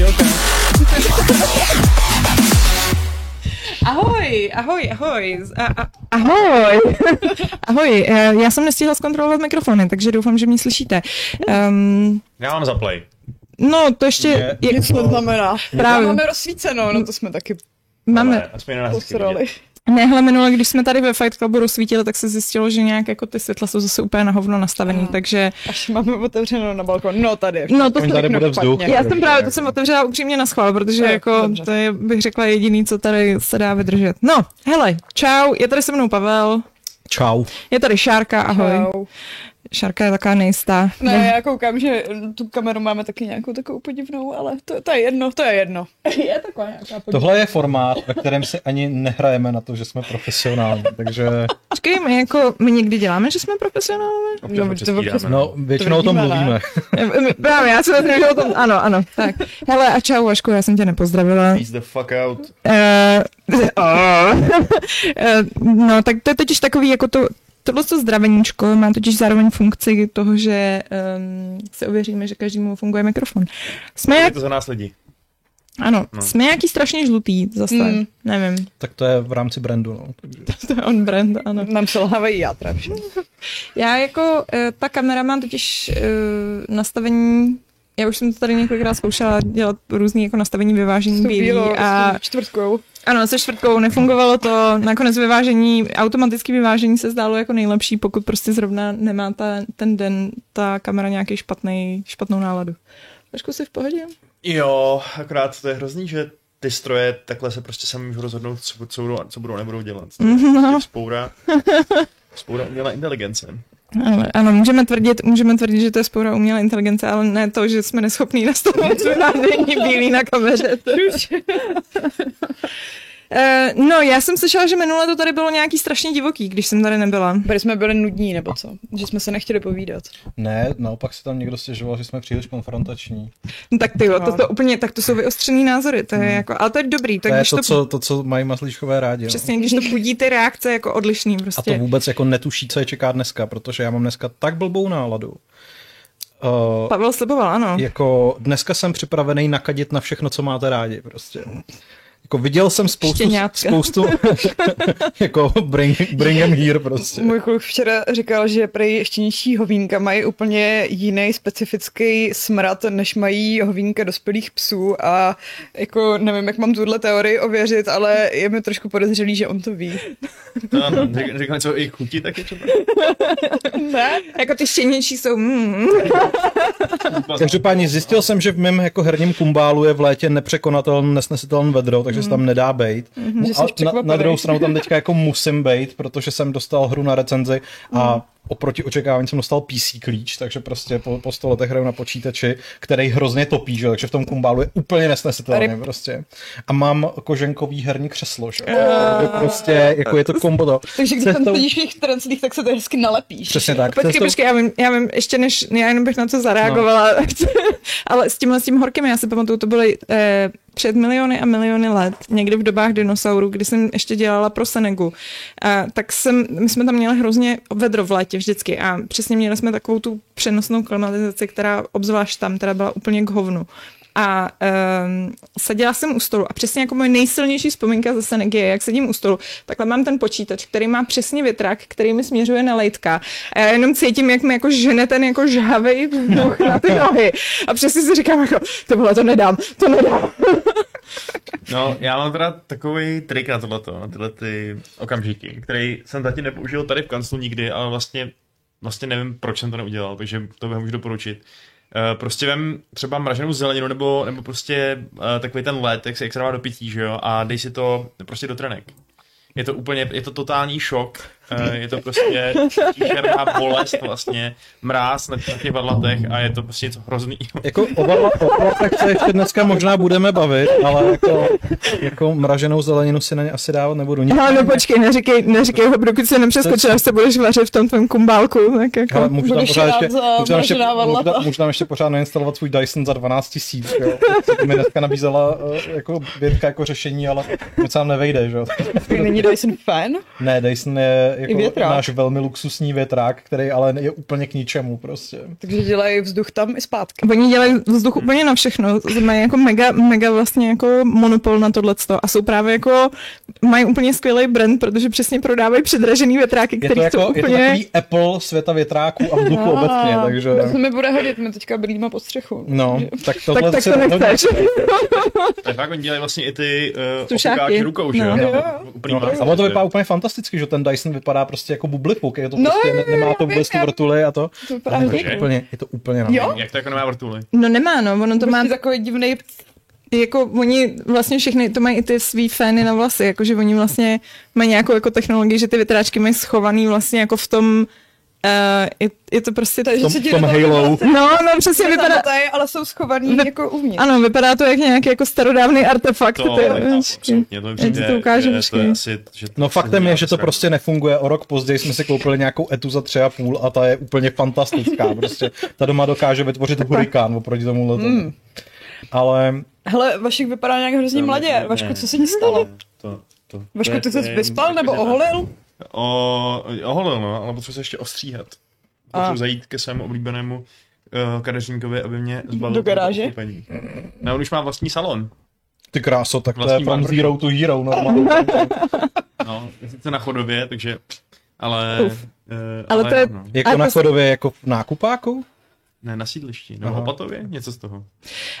manželka. Ahoj, ahoj, ahoj. A, a, ahoj. ahoj, eh, já jsem nestihla zkontrolovat mikrofony, takže doufám, že mě slyšíte. Um, Já mám zaplay. no, to ještě... Je- Je, Nic to znamená. Právě. Máme rozsvíceno, no to jsme taky máme, Ale aspoň na nás. Ne, hele, minule, když jsme tady ve Fight Clubu rozsvítili, tak se zjistilo, že nějak jako ty světla jsou zase úplně na hovno nastavený, takže... Až máme otevřeno na balkon. No tady. No, to jsem- tady bude vzduch. Já jsem právě, to jsem otevřela upřímně na schvál, protože Jo, jako dobře. to je, bych řekla, jediný, co tady se dá vydržet. No, hele, čau, je tady se mnou Pavel, Čau. je tady Šárka, ahoj. Čau. Šárka je taková nejistá. Ne, já koukám, že tu kameru máme taky nějakou takovou podivnou, ale to, to je jedno, to je jedno. je taková nějaká podivná. Tohle je formát, ve kterém si ani nehrajeme na to, že jsme profesionální, takže Počkej, my jako, my někdy děláme, že jsme profesionálové? Občas No, to to občas- no, většinou o tom mluvíme. Právě, já jsem že o tom, ano, ano, tak. Hele, a čau, Vašku, já jsem tě nepozdravila. Peace the fuck out. Eh, eh, no, tak to je totiž takový, jako to, tohle to zdraveníčko má totiž zároveň funkci toho, že um, se ověříme, že každému funguje mikrofon. Jsme Je jak, to za nás lidi. ano, No. jsme nějaký strašně žlutý zase, Mm. nevím, Tak to je v rámci brandu. No. Takže to je on brand, ano. Nám selhávají játra. Já jako, eh, ta kamera má totiž eh, nastavení, já už jsem to tady několikrát zkoušela dělat různý jako nastavení vyvážení bílý a čtvrtkou. Ano, se čtvrtkou nefungovalo to, nakonec vyvážení, automatické vyvážení se zdálo jako nejlepší, pokud prostě zrovna nemá ta, ten den ta kamera nějaký špatný, špatnou náladu. Trošku si v pohodě? Jo, akorát to je hrozný, že ty stroje takhle se prostě sami můžou rozhodnout, co, co, budou, co budou nebudou dělat. To je No. Spoura, spoura umělé inteligence. Ano, ano, můžeme tvrdit, můžeme tvrdit, že to je spoura umělé inteligence, ale ne to, že jsme neschopní nastavit vyvážení bílý na kameře. To... Eh, no, já jsem slyšela, že minule to tady bylo nějaký strašně divoký, když jsem tady nebyla. Byli jsme byli nudní, nebo co? Že jsme se nechtěli povídat. ne, naopak si tam někdo stěžoval, že jsme příliš konfrontační. No, tak ty jo, to, to úplně, tak to jsou vyostřený názory, to je jako, ale to je dobrý, To tak je když to, to, co, to, co mají maslíčkové rádi. no. přesně, když to budí ty reakce jako odlišný A to prostě. vůbec jako netuší, co je čeká dneska, protože já mám dneska tak blbou náladu. Uh, Pavel sliboval, ano. jako dneska jsem připravený nakadit na všechno, co máte rádi prostě. Jako viděl jsem spoustu, Štěňátka. spoustu jako bring, bring them here prostě. Můj kluk včera říkal, že prej štěnější hovínka mají úplně jiný specifický smrad, než mají hovínka dospělých psů a jako nevím, jak mám tuhle teorii ověřit, ale je mi trošku podezřelý, že on to ví. Ano, řekl něco jejich chuti taky třeba. Ne? Jako ty štěnější jsou, mm, Každopádně zjistil jsem, že v mém jako herním kumbálu je v létě nepřekonatelný, nesnesitelný vedro, takže se tam nedá bejt. Mhm. Že A na, na druhou stranu tam teďka jako musím bejt, protože jsem dostal hru na recenzi a oproti očekávání jsem dostal PC klíč, takže prostě po, po 100 letech hraju na počítači, který hrozně topí, že? jo, takže v tom kumbálu je úplně nesnesitelný prostě. A mám koženkový herní křeslo, že? jo. Takže prostě jako je to kombo to. Takže když tam Cestou- sedíš v těch tranclích, tak se to hezky nalepíš. Přesně tak. Počkej, Cestou- počkej, já vím, já vím, ještě než, já jenom bych na to zareagovala, no. ale s tímhle s tím horkem, já si pamatuju, to byly eh, před miliony a miliony let, někdy v dobách dinosaurů, kdy jsem ještě dělala pro Senegu, a, tak jsem, my jsme tam měli hrozně vedro v létě vždycky a přesně měli jsme takovou tu přenosnou klimatizaci, která obzvlášť tam teda byla úplně k hovnu. A um, seděla jsem u stolu a přesně jako moje nejsilnější vzpomínka ze Senegy je, jak sedím u stolu, takhle mám ten počítač, který má přesně větrak, který mi směřuje na lejtka. A já jenom cítím, jak mi jako žene ten jako žhavej vzduch na ty nohy. A přesně si říkám jako, to bylo, to nedám, to nedám. No, já mám teda takový trik na tohleto, na tyhle ty okamžiky, který jsem zatím nepoužil tady v kanclu nikdy, ale vlastně, vlastně nevím, proč jsem to neudělal, takže to bych můžu doporučit. Uh, prostě vem třeba mraženou zeleninu nebo, nebo prostě uh, takový ten led, jak se, dává do pití, že jo, a dej si to prostě do trenek. Je to úplně, je to totální šok, je to prostě příšerná bolest vlastně, mráz na, těch vadlatech a je to prostě něco hrozný. Jako o varla- o varlatech se ještě dneska možná budeme bavit, ale jako, jako mraženou zeleninu si na ně asi dávat nebudu. No, no počkej, neříkej, neříkej ho, dokud se nepřeskočil, až se budeš vařit v tom tvém kumbálku, tak jako... Ale můžu tam, pořád ještě, můžu, tam ještě, můžu, můžu tam ještě pořád nainstalovat svůj Dyson za 12 tisíc. jo. To mi dneska nabízela eh, jako Bětka jako řešení, ale moc nám nevejde. Že? jo. Není Dyson fan? Ne, Dyson je jako větrák. náš velmi luxusní větrák, který ale je úplně k ničemu prostě. Takže dělají vzduch tam i zpátky. Oni dělají vzduch úplně na všechno, mají jako mega, mega vlastně jako monopol na tohleto a jsou právě jako, mají úplně skvělý brand, protože přesně prodávají předražený větráky, který jako, jsou je to úplně... takový Apple světa větráků a vzduchu obecně, takže... To se mi bude hodit, my teďka brýlíme pod střechu. No, tak Tak, tohle tak se to nechceš. Tak fakt oni dělají vlastně i ty uh, rukou, že jo? No. Jo. No, max, a ono to prostě. vypadá úplně fantasticky, že ten Dyson vypadá prostě jako bublipuk, je to No, prostě, ne, nemá to vůbec tu vím, vrtuli a to. To vypadá je, to hodně. úplně, je to úplně na Jo? Jak to jako nemá vrtuly? No nemá, no, ono to má Prostě takový divný jako oni vlastně všechny, to mají i ty svý fény na vlasy, jakože oni vlastně mají nějakou jako technologii, že ty větráčky mají schovaný vlastně jako v tom, uh, je, je to prostě... Tom- se ti v tom toho Halo. vlastně No, no, přesně vypadá, nezamotají, ale jsou schovaný Vy- jako uvnitř. ano, vypadá to jak nějaký jako starodávný artefakt. To, ty- to, absolutně, to přijde, to ukážu, že to je asi, že to No se faktem je, že to prostě nefunguje. O rok později jsme si koupili nějakou etu za tři a půl a ta je úplně fantastická. Prostě ta doma dokáže vytvořit hurikán oproti tomu mm. Ale Hele, Vašek vypadá nějak hrozně mladě. Vašku, co se ti stalo? To, to, Vašku, ty je- vyspal nebo oholil? O, oholil, no, ale potřebuji se ještě ostříhat. Potřebuji zajít ke svému oblíbenému uh, kadeřníkovi, aby mě zbavil Do garáže? uskupení. No, on už má vlastní salon. ty kráso, tak to je Vlastní from zero to hero normálně. No, je sice na chodově, takže... Ale... Uh, Ale to je- No. jako na chodově, jako v nákupáku? Ne, na sídlišti. No, Aha. opatově, něco z toho.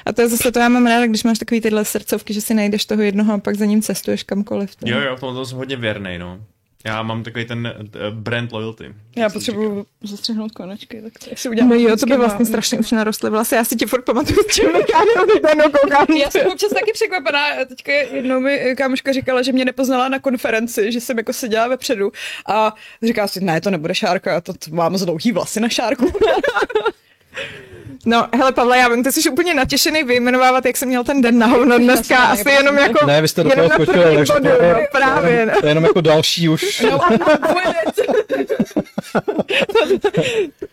A to je zase to já mám ráda, když máš takový tyhle srdcovky, že si najdeš toho jednoho a pak za ním cestuješ kamkoliv. To. Jo, jo, v tom jsem hodně věrnej, no. Já mám takový ten uh, brand loyalty. Já potřebuju zastřihnout konečky, tak to si udělám. No jo, to by vlastně na- strašně už narostly vlasy. Já si ti furt pamatuju, s čím ten koukám. Já jsem občas taky překvapená. Teďka jednou mi kámoška říkala, že mě nepoznala na konferenci, že jsem jako seděla vepředu a říká si, ne, to nebude šárka, já to, to mám z dlouhý vlasy na šárku. No, hele Pavle, já vím, ty jsi úplně natěšený vyjmenovávat, jak jsem měl ten den na hovno dneska, Já asi jenom jako... Ne, vy jste do jenom toho takže bodu, to je- no, právě. no. To je jenom jako další už. No,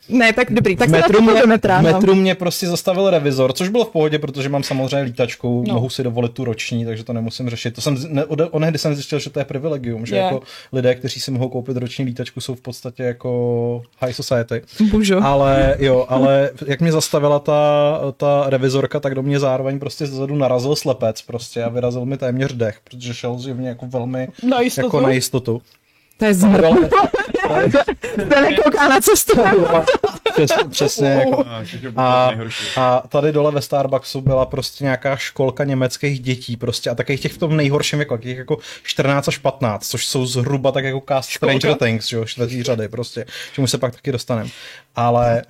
Ne, tak dobrý, tak se metru, na mě, to metra, no. metru mě prostě zastavil revizor, což bylo v pohodě, protože mám samozřejmě lítačku, No. mohu si dovolit tu roční, takže to nemusím řešit. To jsem, ne, onehdy jsem zjistil, že to je privilegium, že Je. jako lidé, kteří si mohou koupit roční lítačku, jsou v podstatě jako high society. Božo. Ale jo, ale jak mě zastavila ta, ta revizorka, tak do mě zároveň prostě zezadu narazil slepec prostě a vyrazil mi téměř dech, protože šel zjevně jako velmi Na jistotu. jako na jistotu. To je zmrt. To nekouká na cestu. Přes, přesně jako A, takže A, nejhorší. a tady dole ve Starbucksu byla prostě nějaká školka německých dětí prostě a takových těch v tom nejhorším věku, těch jako 14 až 15, což jsou zhruba tak jako cast Stranger Things, jo, čtvrtý řady prostě, čemu se pak taky dostaneme. Ale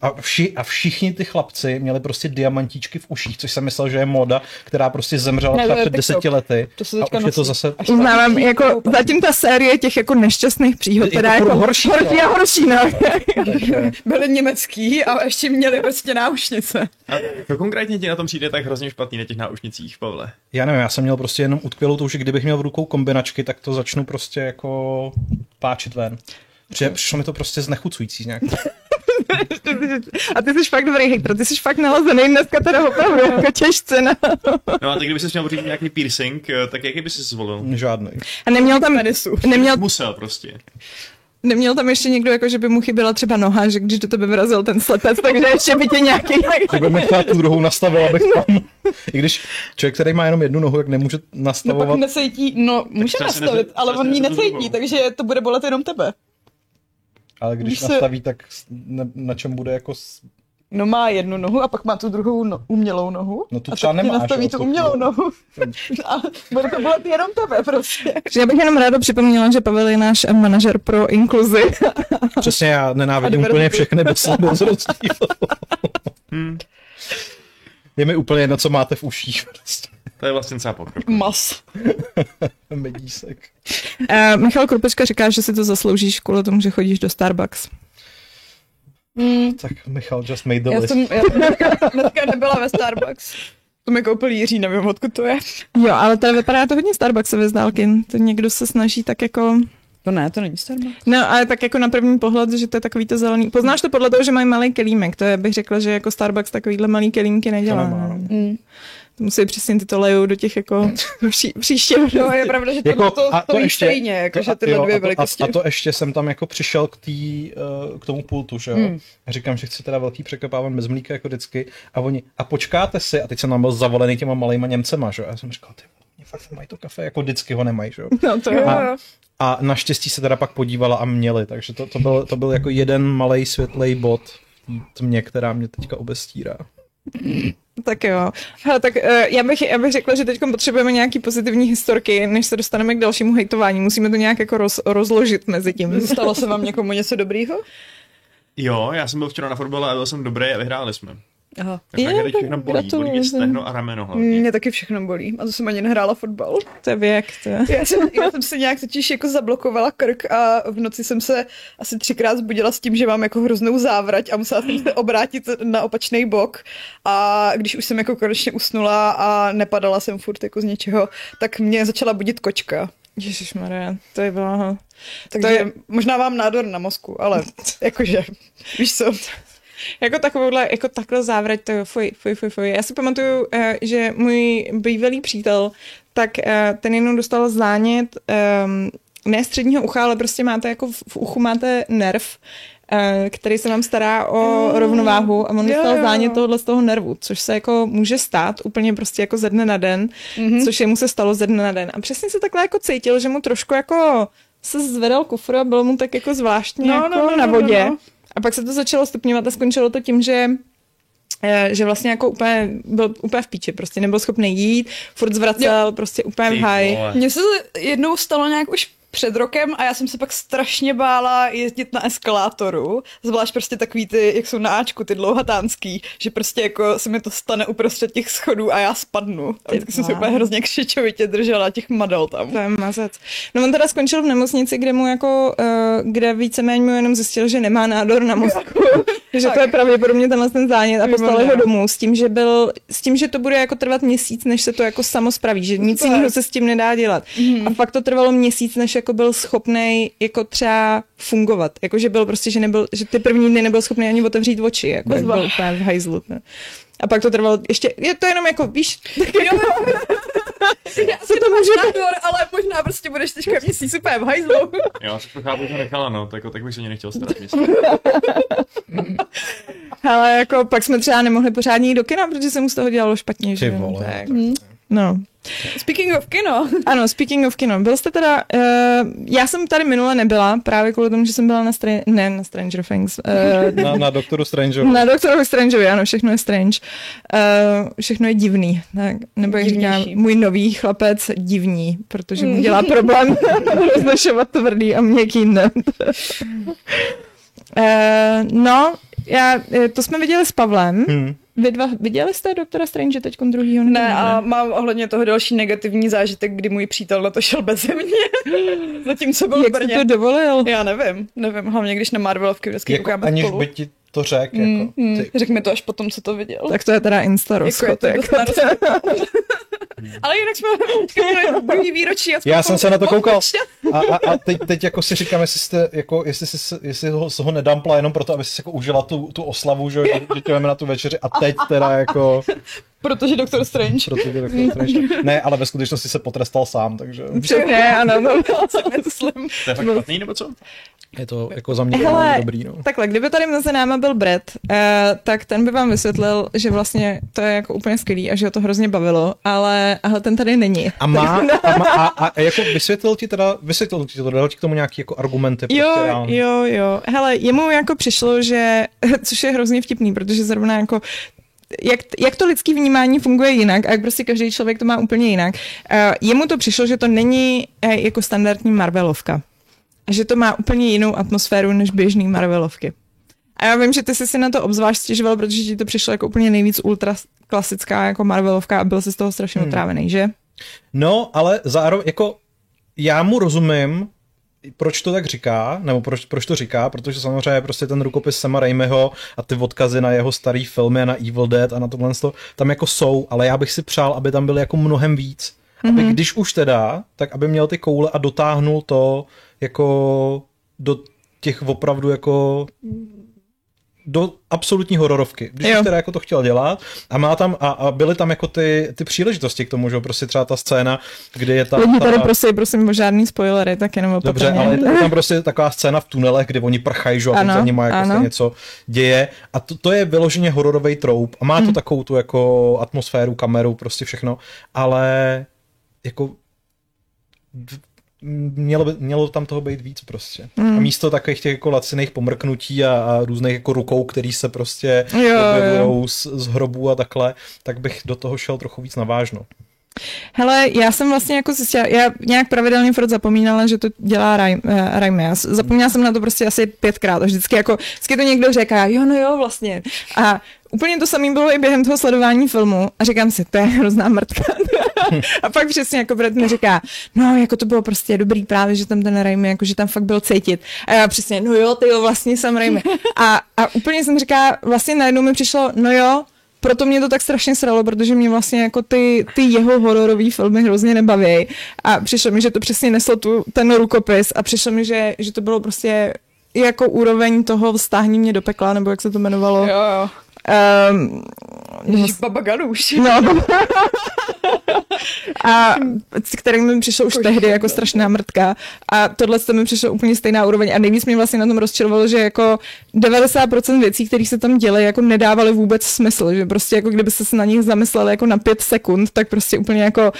a, vši, a všichni ty chlapci měli prostě diamantíčky v uších, což jsem myslel, že je moda, která prostě zemřela Ne, třeba před deseti lety. To se a už je to zase Uznávám, jako zatím ta série těch jako nešťastných příhod, teda jako horší, horší a horší, no. Byli německý a ještě měli prostě náušnice. A to konkrétně ti na tom přijde tak hrozně špatný na těch náušnicích, Pavle. Já nevím, já jsem měl prostě jenom utkvělou to, že kdybych měl v rukou kombinačky, tak to začnu prostě jako páčit ven. Protože přišlo mi to prostě znechucující nějak. A ty jsi fakt dobrý hater, ty jsi fakt nalazený dneska teda opravdu jako těžce. No. No a ty kdyby jsi měl říct nějaký piercing, eh, tak jaký by si zvolil? Žádný. A neměl tam, Penisu. neměl, Musel prostě. Neměl tam ještě někdo, jako že by mu chyběla třeba noha, že když do tebe vyrazil ten slepec, takže ještě by tě nějaký... Kdyby mi tu druhou nastavil, abych tam... I když člověk, který má jenom jednu nohu, jak nemůže No pak nastavovat... necítí, no může nastavit, nese- ale on si ní nese tu necítí, druhou. takže to bude bolet jenom tebe. Ale když Když se- nastaví, tak s- ne, na čem bude jako... No má jednu nohu a pak má tu druhou no, umělou nohu. No tu a třeba nemáš, nastaví tu to- umělou nohu. a bude to bolet jenom tebe prostě. Já bych jenom ráda připomněla, že Pavel je náš manažer pro inkluzi. Přesně, já nenávidím úplně všechny bez, bez rozdílu. Hmm. Je mi úplně jedno, co máte v uších. Prostě. To je vlastně celá pokrok. Mas. Medísek. Uh, Michal Krupečka říká, že si to zasloužíš kvůli tomu, že chodíš do Starbucks. Mm, Tak Michal just made the já list. jsem, já jsem dneska, dneska nebyla ve Starbucks. To mi koupil Jiří, nevím, odkud to je. Jo, ale tady vypadá to hodně Starbucksově z dálky. To někdo se snaží tak jako... To ne, to není Starbucks. No, ale tak jako na první pohled, že to je takový to zelený. Poznáš to podle toho, že mají malý kelímek. To je, bych řekla, že jako Starbucks takovýhle malý kelímky nedělá. To nemá, no. Mm. Musí přesně tyto lejou do těch jako pří, příště. No, je pravda, že to, Jako, to, a to, to ještě- stejně, jako, že tyhle jo, dvě a to, velikosti. A, a to ještě jsem tam jako přišel k, tý, eh, k tomu pultu, že jo. Hmm. A říkám, že chci teda velký překvapávám bez mlíka jako vždycky. A oni, a počkáte si, a teď jsem tam byl zavolený těma malýma Němcema, že jo. A já jsem říkal, ty oni fakt mají to kafe, jako vždycky ho nemají, že jo. No to Jo, jo. A naštěstí se teda pak podívala a měli, takže to, to, byl, to byl jako jeden malý světlej bod tmě, která mě teďka obestírá. Tak jo. Hele, tak uh, já, bych, já bych řekla, že teď potřebujeme nějaký pozitivní historky, než se dostaneme k dalšímu hejtování. Musíme to nějak jako roz, rozložit mezi tím. Stalo se vám někomu něco dobrýho? Jo, já jsem byl včera na fotbale a byl jsem dobrý a vyhráli jsme. Aha. Tak Je, tak všechno bolí. gratuluju. Bolí mě stehno a rameno hlavně. Mě taky všechno bolí. A to jsem ani nehrála fotbal. To je věk. To je. Já jsem, já jsem si nějak totiž jako zablokovala krk a v noci jsem se asi třikrát zbudila s tím, že mám jako hroznou závrať a musela jsem se obrátit na opačný bok a když už jsem jako konečně usnula a nepadala jsem furt jako z něčeho, tak mě začala budit kočka. Ježišmarja, to je bylo... Takže To je- možná mám nádor na mozku, ale jakože, víš co, Jako takovouhle, jako takhle závrať, to jo, fuj, fuj, fuj, fuj. Já si pamatuju, eh, že můj bývalý přítel, tak eh, ten jenom dostal zánět ehm, ne středního ucha, ale prostě máte jako v v uchu máte nerv, eh, který se vám stará o rovnováhu a on Jo, dostal jo. zánět tohohle z toho nervu, což se jako může stát úplně prostě jako ze dne na den, mm-hmm. což jemu se stalo ze dne na den. A přesně se takhle jako cítil, že mu trošku jako se zvedal kufr a bylo mu tak jako zvláštně No, jako no, no, na no, vodě. no, no. A pak se to začalo stupňovat a skončilo to tím, že eh, že vlastně jako úplně byl úplně v píči, prostě nebyl schopný jít, furt zvracel, jo. prostě úplně v vole. Mně se jednou stalo nějak už před rokem a já jsem se pak strašně bála jezdit na eskalátoru, zvlášť prostě takový ty, jak jsou na Ačku, ty dlouhatánský, že prostě jako se mi to stane uprostřed těch schodů a já spadnu. A vždycky jsem se úplně hrozně křičovitě držela těch madel tam. To je mazec. No on teda skončil v nemocnici, kde mu jako, uh, kde víceméně mu jenom zjistil, že nemá nádor na mozku, že to Tak. je pravděpodobně tenhle ten zánět a poslali ho Výborné. domů s tím, že byl, s tím, že to bude jako trvat měsíc, než se to jako samo spraví, že nic jiného se s tím nedá dělat. A fakt to trvalo měsíc, než jako byl schopný jako třeba fungovat. Jako, že byl prostě, že nebyl, že ty první dny nebyl schopný ani otevřít oči, jako jak byl úplně v hajzlu. Ne? A pak to trvalo ještě, je to jenom jako, víš, tak Jo, jo. Já si to můžu nádor, ale možná prostě budeš teďka měsíc úplně v hajzlu. Jo, tak to chápu, že nechala, no, tak, tak bych se ani nechtěl starat. Ale jako pak jsme třeba nemohli pořádně jít do kina, protože se mu z toho dělalo špatně. Ty že vole, Tak. Hmm. No. Speaking of kino, Ano, speaking of kino. Byl jste teda, uh, já jsem tady minule nebyla, právě kvůli tomu, že jsem byla na, Stra- ne, na Stranger Things, uh, Na, na doktoru Strange. na doktorovi Strangeovi, ano, všechno je strange. Uh, všechno je divný. Tak, nebo jak říká můj nový chlapec, divní, protože mu dělá problém rozlišovat tvrdý a měkký ne. uh, no, já, to jsme viděli s Pavlem. Hmm. Vy dva viděli jste doktora Strange teď druhýho? ne, a mám ohledně toho další negativní zážitek, kdy můj přítel na to šel bez mě. Zatímco byl Jak Brně. to dovolil? Já nevím, nevím, hlavně když na Marvelovky vždycky Jako, koukáme aniž spolu. by ti to řekl, Mm, jako, mm. ty, Řek mi to až potom, co to viděl. Tak to je teda insta jako je rozchod. to Jako rozchod. Ale jinak jsme druhý výročí. Já jsem se na to koukal. A, a, a teď, teď jako si říkám, jestli, jste, jako, jestli, si, jestli ho, ho nedampla jenom proto, aby si jako užila tu, tu oslavu, že, že tě na tu večeři a teď teda jako, Protože Doktor Strange. protože jako, strašně- ne, ale ve skutečnosti se potrestal sám, takže Přesně, ano. No. Myslím. To je fakt špatný, nebo co? je to jako za mě Hele, dobrý, no. Takhle, kdyby tady mezi náma byl Brett, eh, tak ten by vám vysvětlil, že vlastně to je jako úplně skvělý a že ho to hrozně bavilo, ale, ale ten tady není. A má, a, má a, a, a, jako vysvětlil ti teda, vysvětlil ti to, dal ti k tomu nějaký jako argumenty. Jo, prostě jo, jo. Hele, jemu jako přišlo, že, což je hrozně vtipný, protože zrovna jako jak, jak to lidský vnímání funguje jinak a jak prostě každý člověk to má úplně jinak. Uh, jemu to přišlo, že to není uh, jako standardní Marvelovka. A že to má úplně jinou atmosféru než běžný Marvelovky. A já vím, že ty jsi si na to obzvlášť stěžoval, protože ti to přišlo jako úplně nejvíc ultra klasická jako Marvelovka a byl jsi z toho strašně Hmm. otrávený, že? No, ale zároveň jako já mu rozumím, proč to tak říká, nebo proč, proč to říká, protože samozřejmě prostě ten rukopis Sama Raimiho a ty odkazy na jeho starý filmy a na Evil Dead a na tohle to, tam jako jsou, ale já bych si přál, aby tam byly jako mnohem víc. Aby Mhm. když už teda, tak aby měl ty koule a dotáhnul to jako do těch opravdu jako do absolutní hororovky. Když Jo. teda jako to chtěl dělat a má tam, a, a byly tam jako ty, ty příležitosti k tomu, že jo, prostě třeba ta scéna, kdy je ta... Lidi ta tady prosím, prosím o žádný spoilery, tak jenom Dobře, opatrně. ale je tam prostě taková scéna v tunelech, kde oni prchají, že a za nimi jako se něco děje. A to, to je vyloženě hororový troub. A má to takovou tu jako atmosféru, kameru, prostě všechno. Ale jako mělo, by, mělo tam toho být víc prostě. A místo takových těch jako laciných pomrknutí a, a různých jako rukou, který se prostě objevujou z, z hrobů a takhle, tak bych do toho šel trochu víc na vážno. Hele, já jsem vlastně jako zjistila, já nějak pravidelně furt zapomínala, že to dělá Raim- eh. Já zapomněla jsem na to prostě asi pětkrát a vždycky jako, vždycky to někdo říká, jo, no jo, vlastně. A úplně to samé bylo i během toho sledování filmu a říkám si, to je hrozná mrtka. a pak přesně jako Brad mi říká, no, jako to bylo prostě dobrý právě, že tam ten Raimi, jako že tam fakt byl cítit. A já přesně, no jo, ty jo, vlastně jsem Raimi. A, a úplně jsem říká, vlastně najednou mi přišlo, no jo, proto mě to tak strašně sralo, protože mě vlastně jako ty, ty jeho hororové filmy hrozně nebaví. A přišlo mi, že to přesně neslo tu, ten rukopis a přišlo mi, že, že to bylo prostě jako úroveň toho stáhní mě do pekla, nebo jak se to jmenovalo. Jo, jo. Um, Ježiš, Baba Ganouš. no, a s kterým mi přišlo už tehdy jako strašná mrtka. A tohle to mi přišlo úplně stejná úroveň. A nejvíc mě vlastně na tom rozčilovalo, že jako 90% věcí, které se tam dělají, jako nedávaly vůbec smysl, že prostě jako kdyby se na nich zamysleli jako na pět sekund, tak prostě úplně jako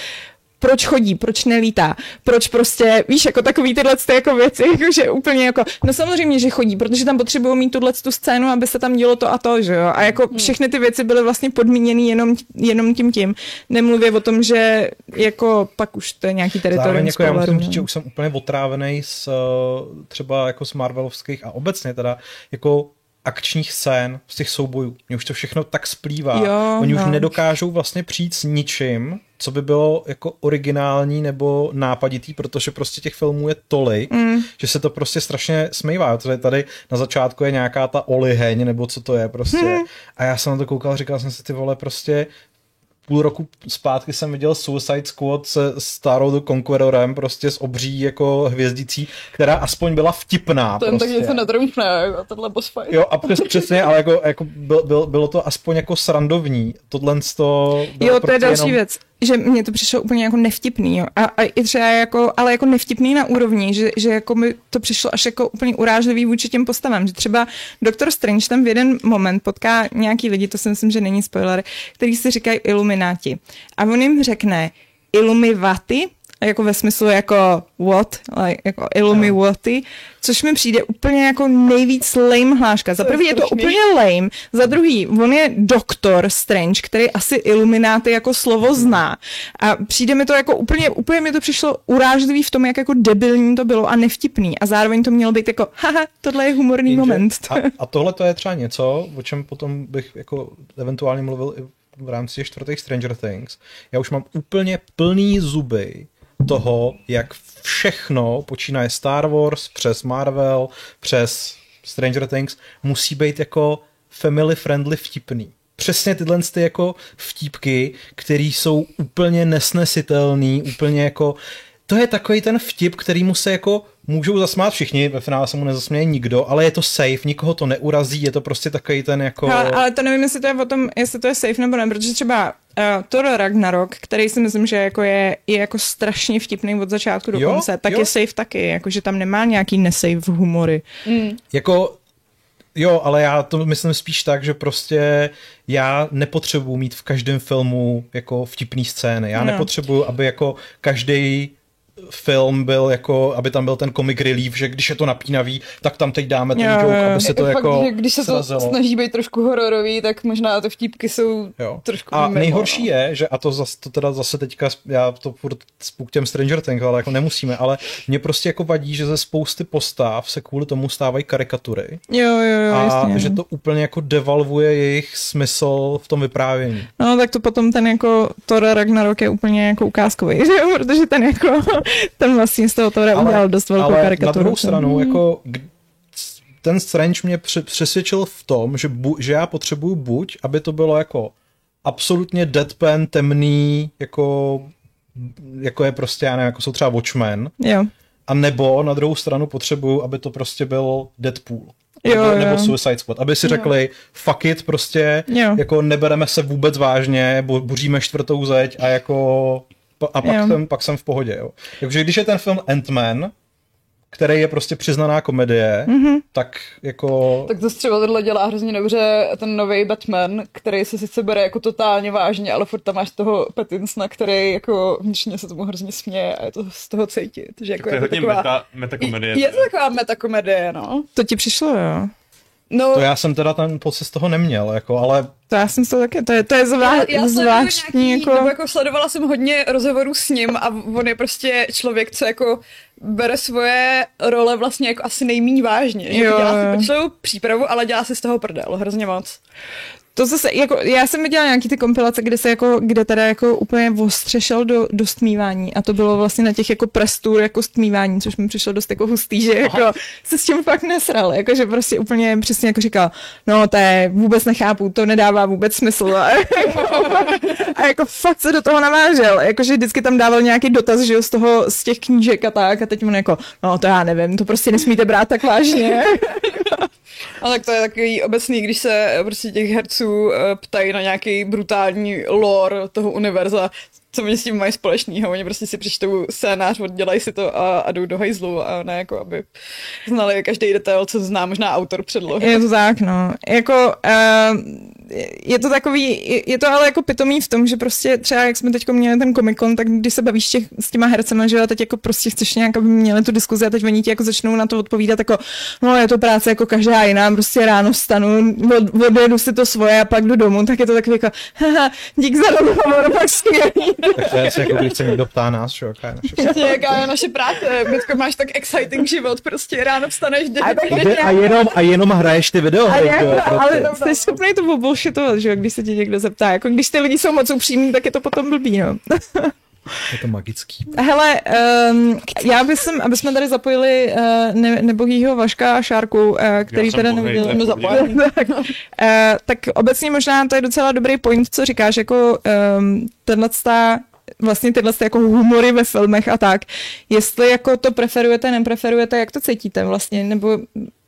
proč chodí, proč nelítá, proč prostě, víš, jako takový tyhle ty jako věci, jako že úplně jako, no samozřejmě, že chodí, protože tam potřebují mít tuhle tu scénu, aby se tam dělo to a to, že jo, a jako všechny ty věci byly vlastně podmíněny jenom, jenom tím tím, nemluvě o tom, že jako pak už to je nějaký Zároveň teritorium jako já musím říct, no. že už jsem úplně otrávený z eh, třeba jako z Marvelovských a obecně teda jako akčních scén, z těch soubojů. Mně už to všechno tak splývá. Jo, Oni už no. nedokážou vlastně přijít s ničím, co by bylo jako originální nebo nápaditý, protože prostě těch filmů je tolik, mm. že se to prostě strašně smývá. Tady, tady na začátku je nějaká ta oliheň, nebo co to je prostě. Hmm. A já jsem na to koukal, říkal jsem si, ty vole, prostě půl roku zpátky jsem viděl Suicide Squad se Starou the Conquerorem, prostě s obří jako hvězdicí, která aspoň byla vtipná. Ten prostě. tak něco netrumfne, jako tohle boss fight. Jo, a přes, přesně, ale jako, jako byl, byl, bylo to aspoň jako srandovní. Tohle to Jo, to je prostě další jenom... věc, že mně to přišlo úplně jako nevtipný, jo. A, a i třeba jako, ale jako nevtipný na úrovni, že, že jako mi to přišlo až jako úplně urážlivý vůči těm postavám, že třeba Doktor Strange tam v jeden moment potká nějaký lidi, to si myslím, že není spoiler, který si říkají ilumináti. A on jim řekne ilumivati, jako ve smyslu jako what, like, jako illumiwati, což mi přijde úplně jako nejvíc lame hláška. Za prvý je to úplně lame, za druhý, on je doktor Strange, který asi ilumináty jako slovo zná. A přijde mi to jako úplně, úplně mi to přišlo urážlivý v tom, jak jako debilní to bylo a nevtipný. A zároveň to mělo být jako, haha, tohle je humorný Jenže- moment. A, a tohle to je třeba něco, o čem potom bych jako eventuálně mluvil i v rámci čtvrtých Stranger Things. Já už mám úplně plný zuby toho, jak všechno, počínaje Star Wars, přes Marvel, přes Stranger Things, musí být jako family friendly vtipný. Přesně tyhle ty jako vtípky, které jsou úplně nesnesitelný, úplně jako to je takový ten vtip, kterýmu se jako můžou zasmát všichni, ve finále se mu nezasměje nikdo, ale je to safe, nikoho to neurazí, je to prostě takový ten jako... Ale, ale to nevím, jestli to je o tom, jestli to je safe nebo ne, protože třeba uh, Thor Ragnarok, který si myslím, že jako je, je jako strašně vtipný od začátku do Jo, konce, tak jo. je safe taky, jakože tam nemá nějaký nesafe humory. Jako, jo, ale já to myslím spíš tak, že prostě já nepotřebuji mít v každém filmu jako vtipný scény. Já No. nepotřebuju, aby jako každý film byl jako, aby tam byl ten comic relief, že když je to napínavý, tak tam teď dáme ten Jo, joke, jo. aby se to Fakt, jako že když se to srazilo. snaží být trošku hororový, tak možná to vtípky jsou Jo. trošku A mimo, nejhorší no. je, že a to, zas, to teda zase teďka, já to furt spuk těm Stranger Things, ale jako nemusíme, ale mě prostě jako vadí, že ze spousty postav se kvůli tomu stávají karikatury Jo, jo, jo, a jasně. že to úplně jako devalvuje jejich smysl v tom vyprávění. No, tak to potom ten jako Thor Ragnarok je úplně jako ukázkový, že jo? protože ten jako, ten vlastně z toho Thora udělal dost velkou ale karikaturu. na druhou stranu, jako k- ten Strange mě přesvědčil v tom, že, bu, že já potřebuju buď, aby to bylo jako absolutně deadpan, temný, jako, jako je prostě, já nevím, jako jsou třeba Watchmen, Jo. a nebo na druhou stranu potřebuju, aby to prostě byl Deadpool. Jo, nebo, jo. nebo Suicide Squad, aby si řekli fuck it, prostě Jo. jako nebereme se vůbec vážně, bu- buříme čtvrtou zeď a jako a pak Jo. jsem, pak jsem v pohodě. Jo. Takže když je ten film Ant-Man, který je prostě přiznaná komedie, Mhm. mm-hmm. tak jako... Tak to třeba tohle dělá hrozně dobře ten nový Batman, který se sice bere jako totálně vážně, ale furt tam máš toho Pattinsona, který jako vnitřně se tomu hrozně směje a je to z toho cítit. Že jako To je to hodně taková, meta, metakomedie. je to taková metakomedie, no. To ti přišlo, jo. No, To já jsem teda ten pocit z toho neměl, jako, ale To já jsem to taky, to je, to je zvá, já, já zvláštní, nějaký, jako... nebo jako sledovala jsem hodně rozhovorů s ním a on je prostě člověk, co jako bere svoje role vlastně jako asi nejmíň vážně. Že Jo, dělá si pečlivou přípravu, ale dělá si z toho prdel, hrozně moc. To zase, jako, já jsem viděla nějaký ty kompilace, kde se jako, kde teda jako úplně ostřešel do, do stmívání. A to bylo vlastně na těch jako press tour jako stmívání, což mi přišlo dost jako hustý, že jako se s tím fakt nesral, jako že prostě úplně přesně jako říkal, no to je, vůbec nechápu, to nedává vůbec smysl. A, a jako fakt se do toho navážel, jakože vždycky tam dával nějaký dotaz, že jo, z toho, z těch knížek a tak. A teď on jako, no to já nevím, to prostě nesmíte brát tak vážně. A tak to je takový obecný, když se prostě těch herců eh, ptají na nějaký brutální lore toho univerza, co oni s tím mají společného. Oni prostě si přečtou scénář, oddělají si to a, a jdou do hajzlu a ne jako, aby znali každý detail, co zná možná autor předlohy. Je to tak, no. Jako, uh, je to takový, je, to ale jako pitomý v tom, že prostě třeba, jak jsme teď měli ten komikon, tak když se bavíš těch, s těma hercema, že teď jako prostě chceš nějak, aby měli tu diskuzi a teď oni ti jako začnou na to odpovídat jako, no je to práce jako každá jiná, prostě ráno vstanu, od, odjedu si to svoje a pak jdu domů, tak je to takový jako, haha, dík za rozhovor, pak skvělý. Tak to je asi jako když se někdo ptá nás, že jo, jaká je naše Přesně, jaká je naše práce. Mětko, máš tak exciting život, prostě ráno vstaneš, jde, A tak jde, a, jenom, a jenom hraješ ty A videohry, jak, že jo, ale prostě. jsi schopný to bullshitovat, že jo, když se tě někdo zeptá. Jako když ty lidi jsou moc upřímní, tak je to potom blbý, no. Je to magický. Hele, um, já bych sem, aby jsme tady zapojili uh, ne, nebohýho Vaška a Šárku, uh, který teda v zapojili. tak, uh, tak obecně možná to je docela dobrý point, co říkáš, jako um, tenhle vlastně tyhle ty jako humory ve filmech a tak. Jestli jako to preferujete, nepreferujete, jak to cítíte vlastně, nebo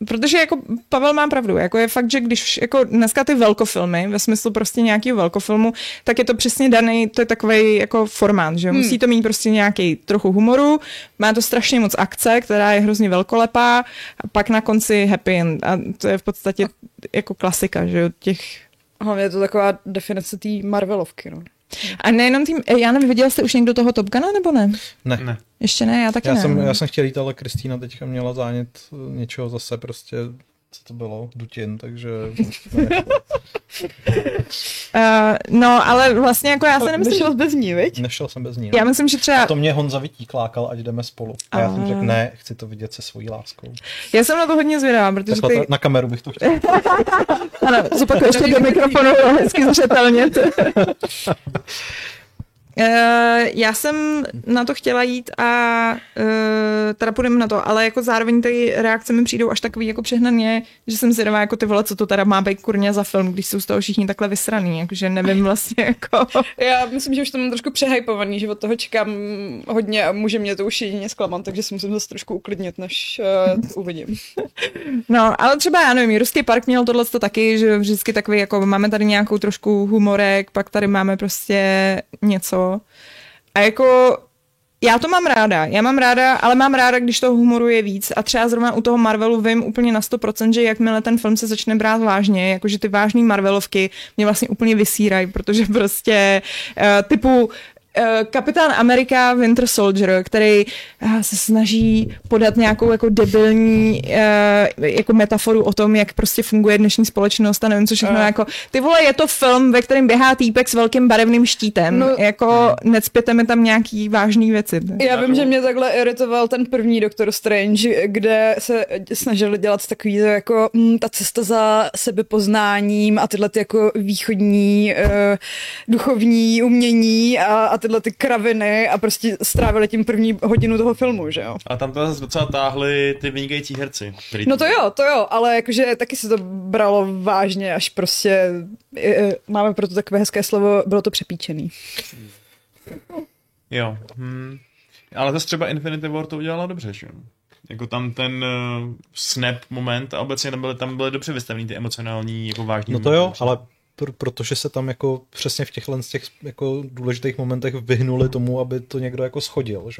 protože jako Pavel má pravdu, jako je fakt, že když jako dneska ty velkofilmy, ve smyslu prostě nějakého velkofilmu, tak je to přesně daný, to je takový jako formát, že hmm. musí to mít prostě nějaký trochu humoru, má to strašně moc akce, která je hrozně velkolepá a pak na konci happy end a to je v podstatě jako klasika, že jo, těch Hlavně je to taková definice té Marvelovky, no. A nejenom tím, eh, já nevím, viděl jste už někdo toho Top Guna, nebo ne? Ne. Ne. Ještě ne, já taky Já ne. jsem, já jsem chtěl jít, ale Kristýna teďka měla zánět eh, něčeho zase prostě, co to bylo, Dutin, takže Uh, no, ale vlastně jako já se nemyslím, Nešel bez ní, viď? nešel jsem bez ní. já myslím, že třeba, To mě Honza vytíklákal, ať jdeme spolu. A já jsem A. řekl, ne, chci to vidět se svojí láskou. já jsem na to hodně zvědavá, protože Takhle ty, to, na kameru bych to chtěl. ano, zopakuju ještě do mikrofonu hezky zřetelně. Uh, já jsem na to chtěla jít a uh, teda půjdeme na to, ale jako zároveň ty reakce mi přijdou až takový jako přehnaně, že jsem zvědavá jako ty vole, co to teda má být kurně za film, když jsou z toho všichni takhle vysraný, jakože nevím vlastně jako... Já myslím, že už to mám trošku přehypovaný, že od toho čekám hodně a může mě to už jedině zklamat, takže si musím zase trošku uklidnit, než uh, to uvidím. No, ale třeba, já nevím, Ruský park měl tohle taky, že vždycky takový, jako máme tady nějakou trošku humorek, pak tady máme prostě něco. A jako, já to mám ráda, já mám ráda, ale mám ráda, když toho humoru je víc. A třeba zrovna u toho Marvelu vím úplně na 100%, že jakmile ten film se začne brát vážně, jakože ty vážné Marvelovky mě vlastně úplně vysírají, protože prostě uh, typu Kapitán Amerika Winter Soldier, který eh, se snaží podat nějakou jako debilní eh, jako metaforu o tom, jak prostě funguje dnešní společnost a nevím co všechno. Eh. Jako, ty vole, je to film, ve kterém běhá týpek s velkým barevným štítem. No. jako necpěte mi tam nějaký vážný věci. Já vím, že mě takhle iritoval ten první Doctor Strange, kde se snažili dělat takový jako mm, ta cesta za sebepoznáním a tyhle ty jako východní uh, duchovní umění a, a tyhle ty kraviny a prostě strávili tím první hodinu toho filmu, že jo? A tam to zase docela táhli ty vynikající herci. Který No to jo, to jo, ale jakože taky se to bralo vážně, až prostě e, máme proto takové hezké slovo, bylo to přepíčený. Jo. Hm. Ale zase třeba Infinity War to udělala dobře, že jo? Jako tam ten uh, snap moment a obecně tam byly, tam byly dobře vystavený ty emocionální, jako vážný No to jo, momenty. ale pr- protože se tam jako přesně v těchhle z těch jako důležitých momentech vyhnuli tomu, aby to někdo jako schodil, že?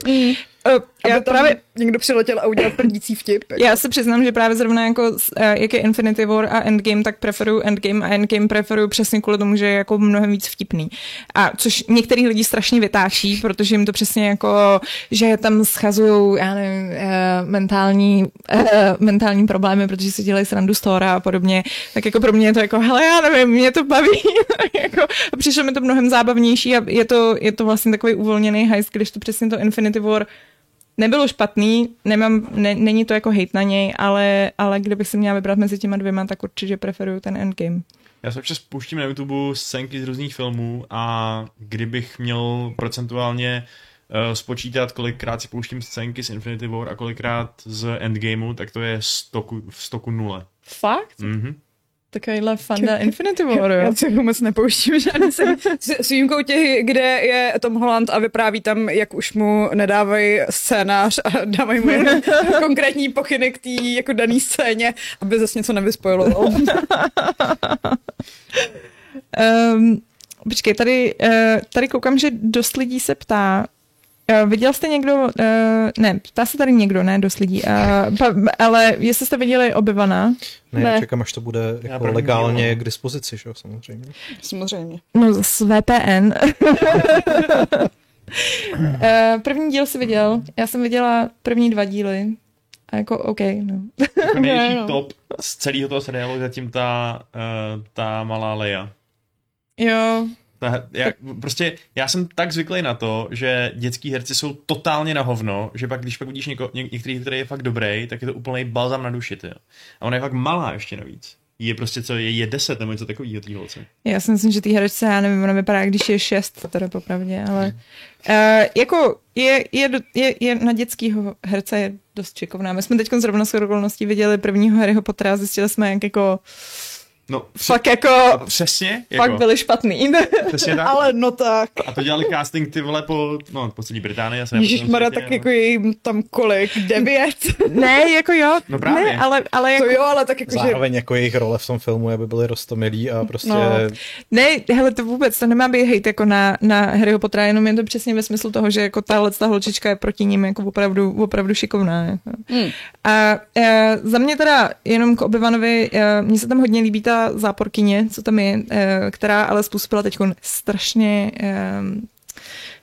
Uh, já Aby tam právě někdo přiletěl a udělal prdící vtip. Jako. Já se přiznám, že právě zrovna jako, eh, jak je Infinity War a Endgame, tak preferuju Endgame a Endgame preferuju přesně kvůli tomu, že je jako mnohem víc vtipný. A což některý lidi strašně vytáčí, protože jim to přesně jako, že tam schazují, já nevím, eh, mentální, eh, mentální problémy, protože si dělají srandu z Thora a podobně. Tak jako pro mě je to jako, hele, já nevím, mě to baví. jako, a přišlo mi to mnohem zábavnější a je to, je to vlastně takový uvolněný hajs, když to přesně to Infinity War nebylo špatný, nemám, ne, není to jako hate na něj, ale, ale kdybych si měla vybrat mezi těma dvěma, tak určitě preferuju ten Endgame. Já se občas pouštím na YouTube scénky z různých filmů a kdybych měl procentuálně uh, spočítat, kolikrát si pouštím scénky z Infinity War a kolikrát z Endgameu, tak to je stoku, v stoku nule. Fakt? Mhm. Takovýhle fanda Infinity War, jo? Já si vůbec nepouštím žádný se, s, s výjimkou těch, kde je Tom Holland a vypráví tam, jak už mu nedávají scénář a dávají mu jenom konkrétní pokyny k té jako dané scéně, aby zase něco nevyspojiloval. Um, počkej, tady, uh, tady koukám, že dost lidí se ptá, Uh, viděl jste někdo, uh, ne, ptá se tady někdo, ne, dost lidí, uh, pa, ale jestli jste viděli Obyvana, Ne, Ne. čekám, až to bude jako legálně díl. k dispozici, že jo, samozřejmě. Samozřejmě. no z VPN. uh, první díl si viděl, já jsem viděla první dva díly a jako OK, no. Jako největší no. top z celého toho seriálu je zatím ta, uh, ta malá Leia. Jo, Ta, jak, prostě já jsem tak zvyklý na to, že dětský herci jsou totálně na hovno, že pak když pak vidíš něko, ně, některý, který je fakt dobrý, tak je to úplný balzam na duši, ty. A ona je fakt malá ještě navíc. Je prostě co, je, je deset nebo něco takového tý holce. Já si myslím, že ty herečce, já nevím, ona vypadá, když je šest, teda popravdě, ale uh, jako je, je, je, je, na dětskýho herce je dost šikovná. My jsme teď zrovna s okolností viděli prvního Harryho Pottera a zjistili jsme, jak jako No, fakt jako, přesně, fakt jako, byli špatný. přesně tak. Ale no tak. A to dělali casting ty vole po, no, po celé Británii. asi celém tak světě, jako jim tam kolik? Devět? ne, jako jo, No právě. ne, ale, ale jako, To jo, ale tak jako, že... Zároveň jako jejich role v tom filmu, aby byly rostomilí a prostě... No. ne, hele, to vůbec, to nemá být hejt jako na, na Harryho Pottera, jenom je to přesně ve smyslu toho, že jako tahle ta holčička je proti ním jako opravdu, opravdu šikovná. Jako. Hmm. A e, za mě teda jenom k Obyvanovi, e, mně se tam hodně líbí ta záporkyně, co tam je, e, která ale způsobila teď strašně e,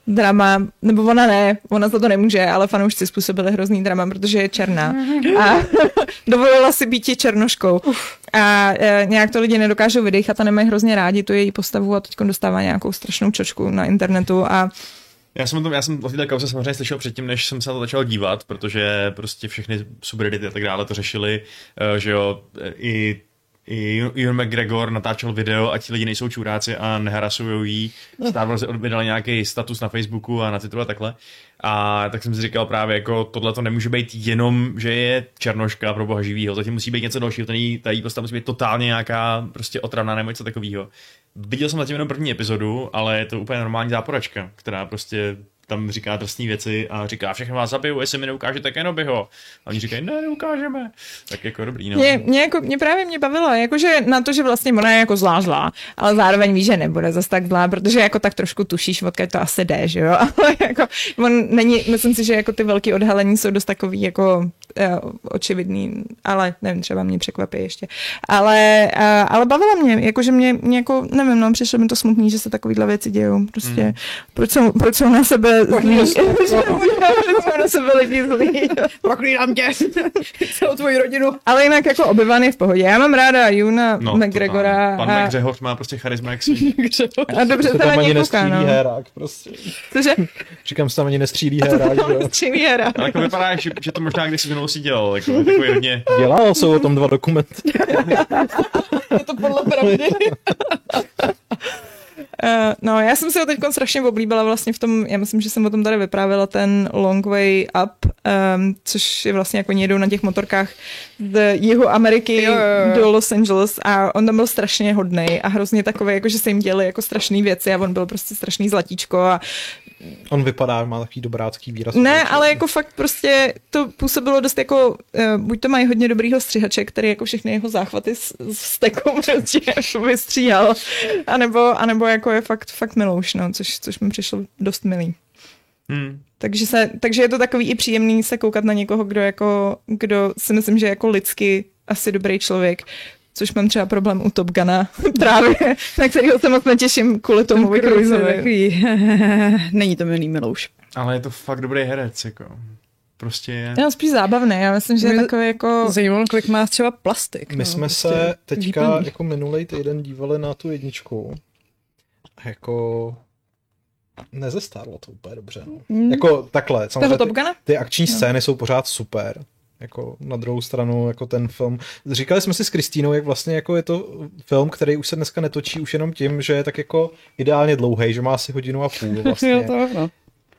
drama, nebo ona ne, ona za to nemůže, ale fanoušci způsobili hrozný drama, protože je černá. A dovolila si být černoškou. A e, nějak to lidi nedokážou vydechat a nemají hrozně rádi tu její postavu a teď dostává nějakou strašnou čočku na internetu a Já jsem, o tom, já jsem o této kauze samozřejmě slyšel předtím, než jsem se na to začal dívat, protože prostě všechny subreddity a tak dále to řešili, eh, že jo, eh, i i Ian McGregor natáčel video, ať ti lidi nejsou čuráci a neharasují jí. Star Wars vydal nějaký status na Facebooku a na Twitteru a takhle. A tak jsem si říkal právě, jako tohle to nemůže být jenom, že je černoška pro boha živýho, zatím musí být něco dalšího, jí, ta její postava musí být totálně nějaká prostě otravná nebo něco takového. Viděl jsem zatím jenom první epizodu, ale je to úplně normální záporačka, která prostě tam říká drsné věci a říká, všechno vás zabiju, jestli mi neukážete Kenobiho. A oni říkají, ne, neukážeme. Tak jako dobrý, no. Mě, mě, jako, mě právě mě bavilo, jakože na to, že vlastně ona je jako zlá zlá, ale zároveň ví, že nebude zas tak zlá, protože jako tak trošku tušíš, odkud to asi jde, že jo, ale jako on není, myslím si, že jako ty velké odhalení jsou dost takový jako uh, očividný, ale nevím, třeba mě překvapí ještě, ale, uh, ale bavilo mě, jakože mě, mě jako, nevím, no, přišlo mi to smutný, že se takovýhle věci dějou, prostě, mm. proč, jsou, proč jsou na sebe zlí, proč jsou na sebe lidi zlí. Poklídám tě, celou tvoji rodinu. Ale jinak jako obyvan je v pohodě. Já mám ráda Juna No, McGregora. Pan a, McGregor má prostě charisma jak svý. a dobře se na tam ani kouká, nestřílí no. hérák, prostě. Cože? Říkám, se tam ani nestřílí hérák, že jo. Střílí hra. Ale jako vypadá, že, že to možná kdysi v minulosti dělal, jako takový hodně. Dělal, jsou o tom dva dokumenty. Je to podle pravdy. Uh, no, já jsem si ho teď strašně oblíbila vlastně v tom, já myslím, že jsem o tom tady vyprávěla, ten Long Way Up, um, což je vlastně jako oni jedou na těch motorkách z jihu Ameriky Jo, jo, jo. do Los Angeles a on tam byl strašně hodný a hrozně takový, jako že se jim děli jako strašné věci a on byl prostě strašný zlatíčko a On vypadá, má takový dobrácký výraz. Ne, ale jako fakt prostě to působilo dost jako, uh, buď to mají hodně dobrýho střihače, který jako všechny jeho záchvaty s, s stekou prostě vystříhal, anebo, anebo jako je fakt, fakt milouš, no, což, což mi přišlo dost milý. Hmm. Takže, se, takže je to takový i příjemný se koukat na někoho, kdo, jako, kdo si myslím, že jako lidsky asi dobrý člověk, což mám třeba problém u Top Guna právě, na kterého se moc netěším kvůli tomu Cruiseovi. Není to milý Milouš. Ale je to fakt dobrý herec, jako. Prostě je. Já spíš zábavný, já myslím, že je takový jako... Zajímalo, kolik má třeba plastik. My no, jsme prostě se teďka výplný. jako minulý týden dívali na tu jedničku. A Jako nezestárlo to úplně dobře. No. Mm. Jako takhle, samozřejmě ty, ty akční scény jsou pořád super. Jako na druhou stranu, jako ten film. Říkali jsme si s Kristýnou, jak vlastně jako je to film, který už se dneska netočí už jenom tím, že je tak jako ideálně dlouhý, že má asi hodinu a půl vlastně. Jo, to no.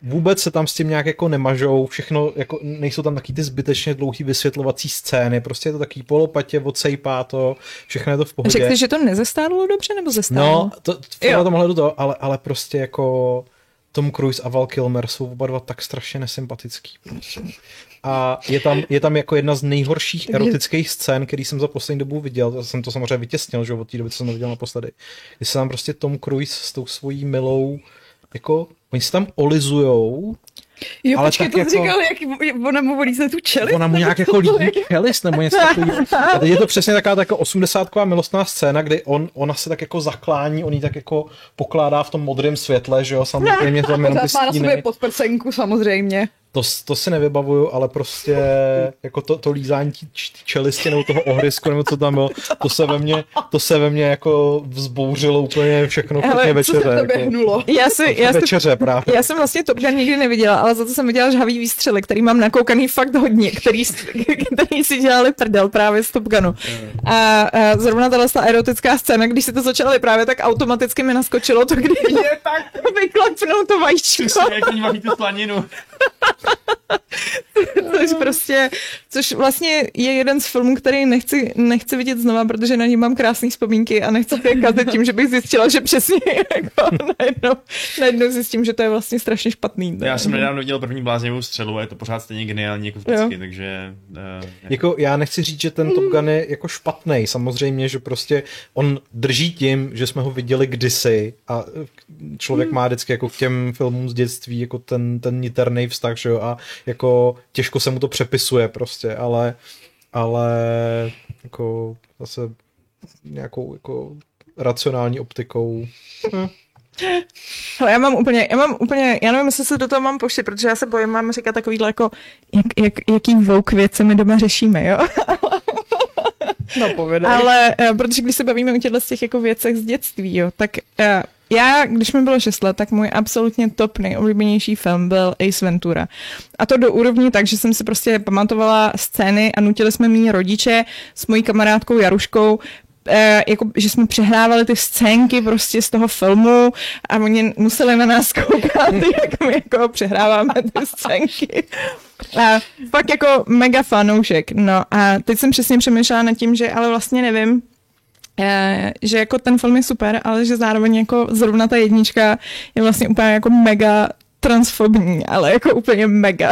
Vůbec se tam s tím nějak jako nemažou, všechno, jako nejsou tam taky ty zbytečně dlouhý vysvětlovací scény, prostě je to taký polopatě, odsejpá to, všechno je to v pohodě. Řekl jsi, že to nezestárlo dobře, nebo zestárlo? No, to, to Jo. na tomhle to, ale, ale prostě jako Tom Cruise a Val Kilmer jsou oba dva tak strašně nesympatický. A je tam, je tam jako jedna z nejhorších erotických scén, který jsem za poslední dobu viděl. Já jsem to samozřejmě vytěsnil, že od té doby, co jsem to viděl naposledy. Kdy se tam prostě Tom Cruise s tou svojí milou jako, oni se tam olizujou, Jo, Ale počkej, tak to jako- říkal, jak ona mu volí tu čelist? ona mu nějak jako líbí chelis nebo něco takového. A teď je to přesně taková ta jako 80 milostná scéna, kdy on, ona se tak jako zaklání, on ji tak jako pokládá v tom modrém světle, že jo, samozřejmě to tam jenom ty Pořád má na sobě stíny. podprsenku samozřejmě. To, to si nevybavuju, ale prostě jako to, to lízání tí, tí čelisti nebo toho ohrysku, nebo co tam bylo, to se ve mně, to se ve mně jako vzbouřilo úplně všechno, Hele, včetně Co se večeře. Jako, hnulo? Já, si, já, si, večeře právě. já jsem vlastně Top Gun nikdy neviděla, ale za to jsem viděla žhavý výstřely, který mám nakoukaný fakt hodně, který, který si dělali prdel právě z Top Gunu. A, a zrovna tahle ta erotická scéna, když si to začala vyprávět, tak automaticky mi naskočilo to, kdy je tak vyklepnou to vajíčko. Přesně, jak oni mají tu slaninu. což prostě, což vlastně je jeden z filmů, který nechci, nechci vidět znova, protože na něj mám krásné vzpomínky a nechci je kazit tím, že bych zjistila, že přesně jako najednou, najednou zjistím, že to je vlastně strašně špatný. Já jsem nedávno viděl první bláznivou střelu a je to pořád stejně geniální jako vždycky, takže... Uh, Jako, já nechci říct, že ten Top Gun je jako špatný. Samozřejmě, že prostě on drží tím, že jsme ho viděli kdysi a člověk má vždycky jako k těm filmům z dětství jako ten, ten niterný vztah, že jo, a jako těžko se mu to přepisuje prostě, ale, ale jako zase nějakou jako racionální optikou. Hele, já mám úplně, já mám úplně, já nevím, jestli se do toho mám poštět, protože já se bojím, mám říkat takovýhle jako, jak, jak, jaký vouk věci my doma řešíme, jo? No, povedej. Ale uh, protože když se bavíme o těchto z těch jako věcech z dětství, jo, tak uh, já, když mi bylo 6 let, tak můj absolutně top nejoblíbenější film byl Ace Ventura. A to do úrovni tak, že jsem si prostě pamatovala scény a nutili jsme mý rodiče s mojí kamarádkou Jaruškou eh, jako, že jsme přehrávali ty scénky prostě z toho filmu a oni museli na nás koukat, jak my jako přehráváme ty scénky. A fakt jako mega fanoušek. No a teď jsem přesně přemýšlela nad tím, že ale vlastně nevím, že jako ten film je super, ale že zároveň jako zrovna ta jednička je vlastně úplně jako mega transfobní, ale jako úplně mega.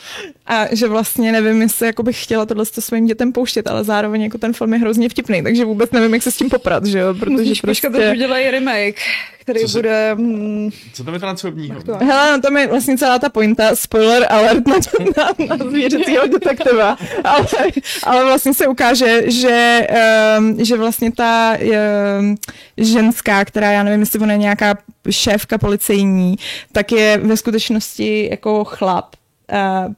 A že vlastně nevím, jestli jako bych chtěla tohle s svým dětem pouštět, ale zároveň jako ten film je hrozně vtipný, takže vůbec nevím, jak se s tím poprat, že jo, protože Musíš prostě... až udělají remake, který Co se- bude... Mm, co tam je transfobního? to- Hele, no tam je vlastně celá ta pointa, spoiler alert na, na, na zvěřecího detektiva, ale, ale vlastně se ukáže, že, um, že vlastně ta um, ženská, která, já nevím, jestli ona je nějaká šéfka policejní, tak je ve skutečnosti jako chlap. Uh,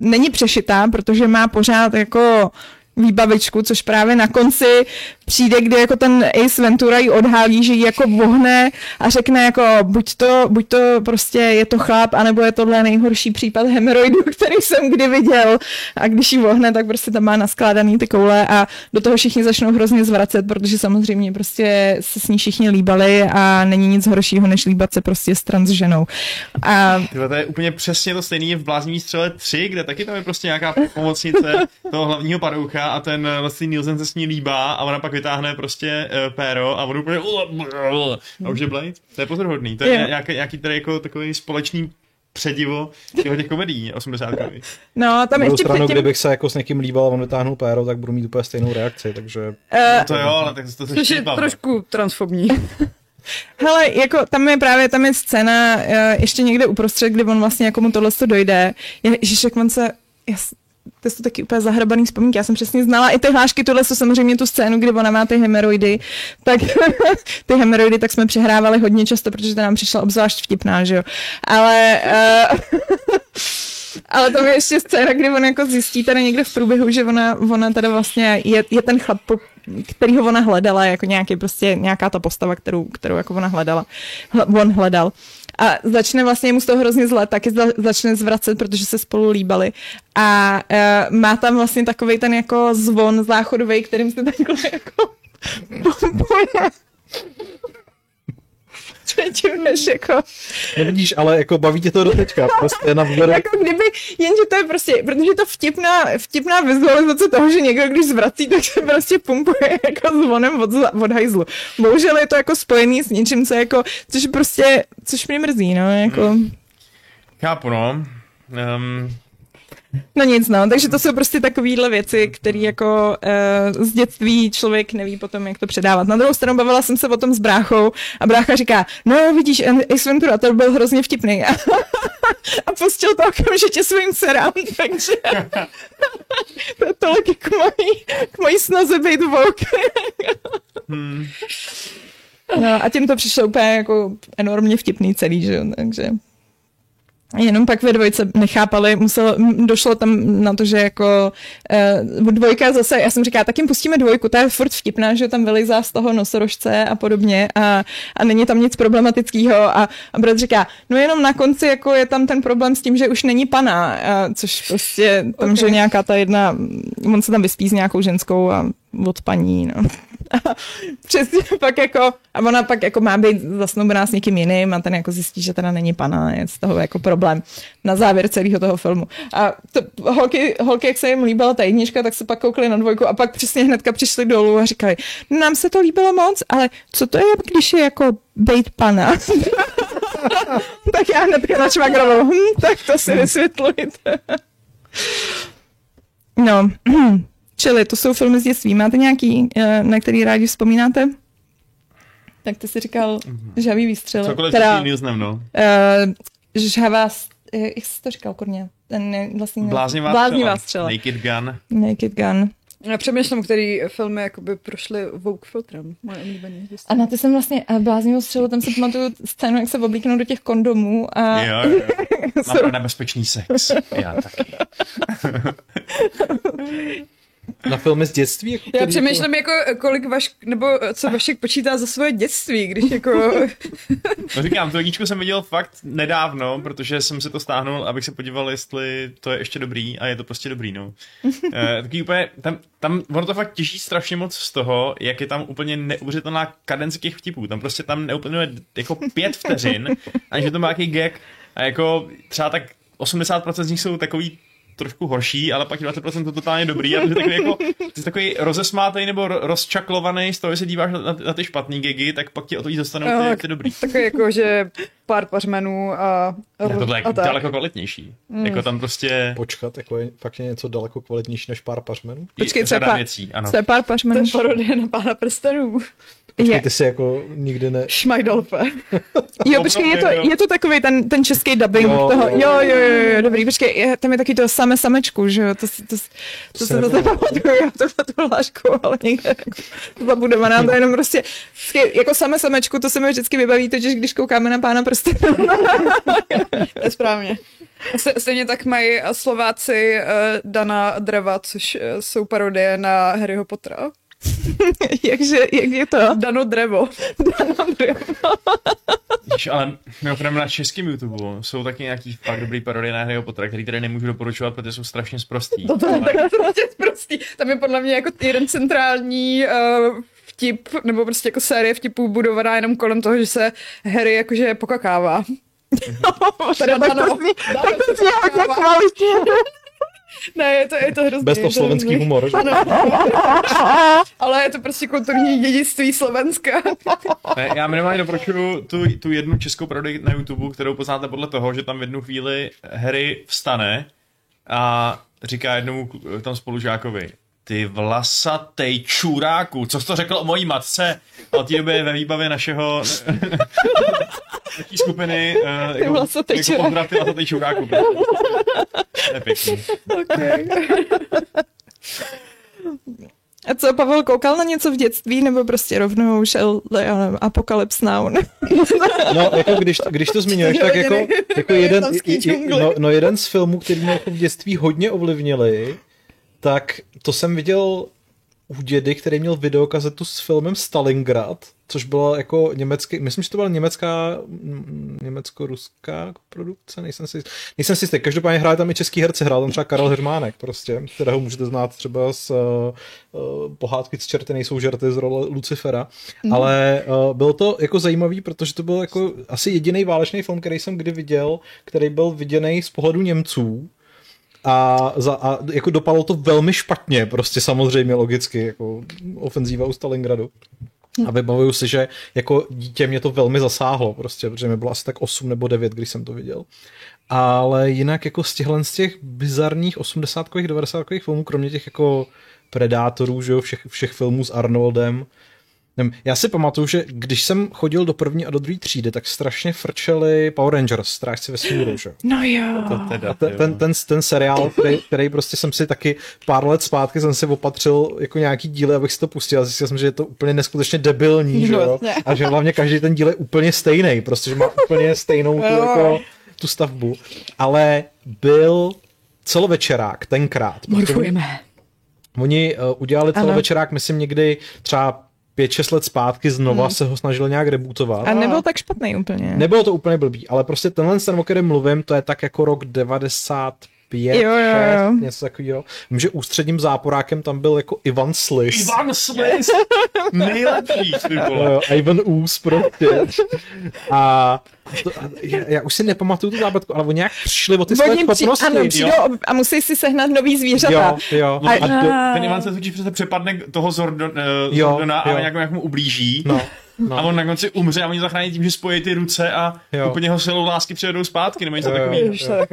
není přešitá, protože má pořád jako výbavičku, což právě na konci přijde, kdy jako ten Ace Ventura ji odhálí, že ji jako vohne a řekne jako buď to, buď to prostě je to chlap, anebo je tohle nejhorší případ hemoroidu, který jsem kdy viděl. A když ji vohne, tak prostě tam má naskládaný ty koule a do toho všichni začnou hrozně zvracet, protože samozřejmě prostě se s ní všichni líbali a není nic horšího, než líbat se prostě s transženou. A Tyhle, to je úplně přesně to stejné v Bláznivý střele 3, kde taky tam je prostě nějaká pomocnice toho hlavního padoucha A ten Leslie Nielsen se s ní líbá a ona pak vytáhne prostě uh, péro a on úplně a už je Blade. To je pozoruhodný. To je Jo. nějaký, nějaký tady jako takový společný předivo těchto těch komedií 80 No, tam Na druhou ještě stranu, předtím... kdybych se jako s někým líbal a on vytáhnul péro, tak budu mít úplně stejnou reakci, takže... eh, To jo, ale tak to se Což je trošku transfobní. Hele, jako tam je právě, tam je scéna uh, ještě někde uprostřed, kdy on vlastně jako mu tohle to dojde. Je, Ježiš, jak on se, jas, to jsou taky úplně zahrabaný vzpomínky. Já jsem přesně znala i ty hlášky, tohle jsou samozřejmě tu scénu, kdy ona má ty hemeroidy, tak ty hemeroidy tak jsme přehrávali hodně často, protože to nám přišla obzvlášť vtipná, že jo. Ale uh, ale tam je ještě scéna, kdy on jako zjistí tady někde v průběhu, že ona, ona teda vlastně je, je ten chlap, kterýho ona hledala, jako nějaký prostě nějaká ta postava, kterou, kterou jako ona hledala, hl- on hledal. A začne vlastně mu z toho hrozně zle, taky za, začne zvracet, protože se spolu líbali. A uh, má tam vlastně takový ten jako zvon záchodový, kterým se takhle jako pompuje. Třetí jako Nevidíš, ale jako baví tě to do teďka. Prostě na vzoru. jako kdyby, jenže to je prostě, protože je to vtipná, vtipná vizualizace toho, že někdo, když zvrací, tak se prostě pumpuje jako zvonem od, od hajzlu. Bohužel je to jako spojený s něčím, co jako, což prostě, což mě mrzí, no, jako, Chápu, no. Um, no nic, no, takže to jsou prostě takovýhle věci, které jako uh, z dětství člověk neví potom, jak to předávat. Na druhou stranu bavila jsem se o tom s bráchou a brácha říká, no vidíš, Ace Ventura, to byl hrozně vtipný. a pustil to okamžitě svým dcerám, takže to je tolik k mojí, k mojí snaze být woke. hmm. no a tím to přišlo úplně jako enormně vtipný celý, že jo, takže... Jenom pak ve dvojce nechápali, muselo, došlo tam na to, že jako uh, dvojka zase, já jsem říkala, tak jim pustíme dvojku, ta je furt vtipná, že tam vylizá z toho nosorožce a podobně a, a není tam nic problematického a, a brat říká, no jenom na konci jako je tam ten problém s tím, že už není pana, a, což prostě tam, okay. že nějaká ta jedna, on se tam vyspí s nějakou ženskou a od paní, no. A přesně pak jako, a ona pak jako má být zasnoubená s někým jiným a ten jako zjistí, že teda není pana, je z toho jako problém na závěr celého toho filmu. A to, holky, holky, jak se jim líbila ta jednička, tak se pak koukly na dvojku a pak přesně hnedka přišli dolů a říkali, "No, nám se to líbilo moc, ale co to je, když je jako bejt pana? tak já hnedka na švagrovou, hm, tak to si vysvětlujte. no, čili to jsou filmy z dětství. Máte nějaký, eh, na který rádi vzpomínáte? Tak ty jsi říkal žhavý výstřel. Cokoliv Teda, s Nielsenem, no. uh, žhavá, eh, jak jsi to říkal, kurně? Ten eh, vlastně... Bláznivá, Bláznivá střela. Naked Gun. Naked Gun. Já přemýšlím, který filmy jakoby prošly Vogue filtrem. Moje oblíbené. A na ty jsem vlastně a bláznivou střelu, tam si pamatuju scénu, jak se oblíknou do těch kondomů a Jo, jo. Mám nebezpečný sex. Já taky. Na filmy z dětství? Jako Já přemýšlím, jako, kolik vaš, nebo co Vašek počítá za svoje dětství, když jako... No říkám, tu jedničku jsem viděl fakt nedávno, protože jsem si to stáhnul, abych se podíval, jestli to je ještě dobrý a je to prostě dobrý, no. E, taky úplně, tam, tam, ono to fakt těží strašně moc z toho, jak je tam úplně neuvěřitelná kadence těch vtipů. Tam prostě tam neuplňuje jako pět vteřin, aniž by to má nějaký gag a jako třeba tak 80% z nich jsou takový trošku horší, ale pak 20% to totálně dobrý a to je takový jako, ty jsi takový rozesmátej nebo ro- rozčaklovaný z toho, že se díváš na, na, ty špatný gigy, tak pak ti o to víc dostanou ty, ty dobrý. Takový jako, že pár pařmenů a, Ne, tohle je a tak. daleko kvalitnější. Mm. Jako tam prostě Počkat, jako je fakt je něco daleko kvalitnější než pár pařmenů? Počkej, co je pár- věcí, ano. co je pár To pařmenů. je parodie na pána prstenů. Je, Ty si jako nikdy ne... Šmajdalpe. jo, počkej, je to, jo. je to takový ten, ten český dubbing Jo, toho, jo, jo, jo, jo, jo, dobrý, počkej, je, tam je taky to samé samečku, že jo, to, to, to, to se se to nebylo. zapamatuju, já to tu hlášku, ale někde jako zabudovaná, to je jenom prostě, vždycky, jako samé samečku, to se mi vždycky vybaví, totiž když koukáme na pána prstenů. To je správně. Se- Stejně tak mají Slováci uh, Dana Dreva, což uh, jsou parodie na Harryho Pottera. Jakže, jak je to? Dano Drevo. Víš, ale mimochodem na českém YouTube jsou taky nějaký fakt dobrý parodie na Harryho Pottera, který tady nemůžu doporučovat, protože jsou strašně sprostý. To, to je tak prostě prostý. Tam je podle mě jako jeden centrální uh, vtip, nebo prostě jako série vtipů budovaná jenom kolem toho, že se Harry jakože pokakává. Teda tak Dano. to zní, Dano tak to zní. Ne, je to, je to hrozný. Bez toho to slovenský hrozný. humor. Že? Ale je to prostě kulturní dědictví Slovenska. Ne, já minimálně doporučuju tu, tu jednu českou parodii na YouTube, kterou poznáte podle toho, že tam v jednu chvíli Harry vstane a říká jednomu tam spolužákovi, ty vlasatej čuráku, co jsi to řekl o mojí matce? A od té doby je ve výbavě našeho naší skupiny uh, jako, vlasatej jako pozdrav ty vlasatej čuráku. To je pěkný. okay. A co, Pavel koukal na něco v dětství, nebo prostě rovnou šel já nevím, Apocalypse Now? No, jako když, když to zmiňuješ, tak jako, jako jeden, no, no, jeden z filmů, který mě jako v dětství hodně ovlivnili, tak to jsem viděl u dědy, který měl videokazetu s filmem Stalingrad, což byla jako německý, myslím, že to byla německá, mm, německo-ruská produkce, nejsem si, nejsem si jistý. Každopádně hraje tam i český herci, hrál tam třeba Karel Hermánek prostě, kterého můžete znát třeba z uh, pohádky z čerty nejsou žerty z role Lucifera, mm. ale uh, bylo to jako zajímavý, protože to byl jako asi jediný válečný film, který jsem kdy viděl, který byl viděný z pohledu Němců, a, za, a jako dopadlo to velmi špatně, prostě samozřejmě logicky, jako ofenzíva u Stalingradu. A vybavuju si, že jako dítě mě to velmi zasáhlo, prostě, protože mi bylo asi tak 8 nebo 9, když jsem to viděl. Ale jinak jako z těchhle z těch bizarních 80 90 filmů, kromě těch jako Predátorů, že jo, všech, všech filmů s Arnoldem, Nevím, já si pamatuju, že když jsem chodil do první a do druhé třídy, tak strašně frčeli Power Rangers, strážci vesmíru, že? jo. No jo. To teda, ten, ten, ten, ten seriál, který, který prostě jsem si taky pár let zpátky jsem si opatřil jako nějaký díly, abych si to pustil a zjistil jsem, že je to úplně neskutečně debilní, že jo? Vlastně. A že hlavně každý ten díl je úplně stejný, prostě, že má úplně stejnou tu, jako, tu stavbu. Ale byl celovečerák tenkrát. Morfujeme. Oni uh, udělali celovečerák, myslím někdy třeba 5-6 let zpátky znova hmm. se ho snažili nějak rebootovat. A nebyl tak špatný úplně. Nebylo to úplně blbý, ale prostě tenhle ten, o kterém mluvím, to je tak jako rok 95, Jo, jo, jo. 6, něco takového. Vím, že ústředním záporákem tam byl jako Ivan Slis. Ivan Slis! Nejlepší, ty vole. Jo, jo, Ivan Ús prostě. A to, a já, já, už si nepamatuju tu zábratku, ale oni nějak přišli o ty své schopnosti. ano, přijdou a musí si sehnat nový zvířata. Jo, jo. No, A, a do, ten Ivan se totiž přece přepadne toho Zordon, uh, Jo, Zordona a jo. nějak, nějak mu ublíží. no, A on na konci umře a oni zachrání tím, že spojí ty ruce a Jo. úplně ho silou lásky přivedou zpátky, nebo něco Jo, jo. to je tak.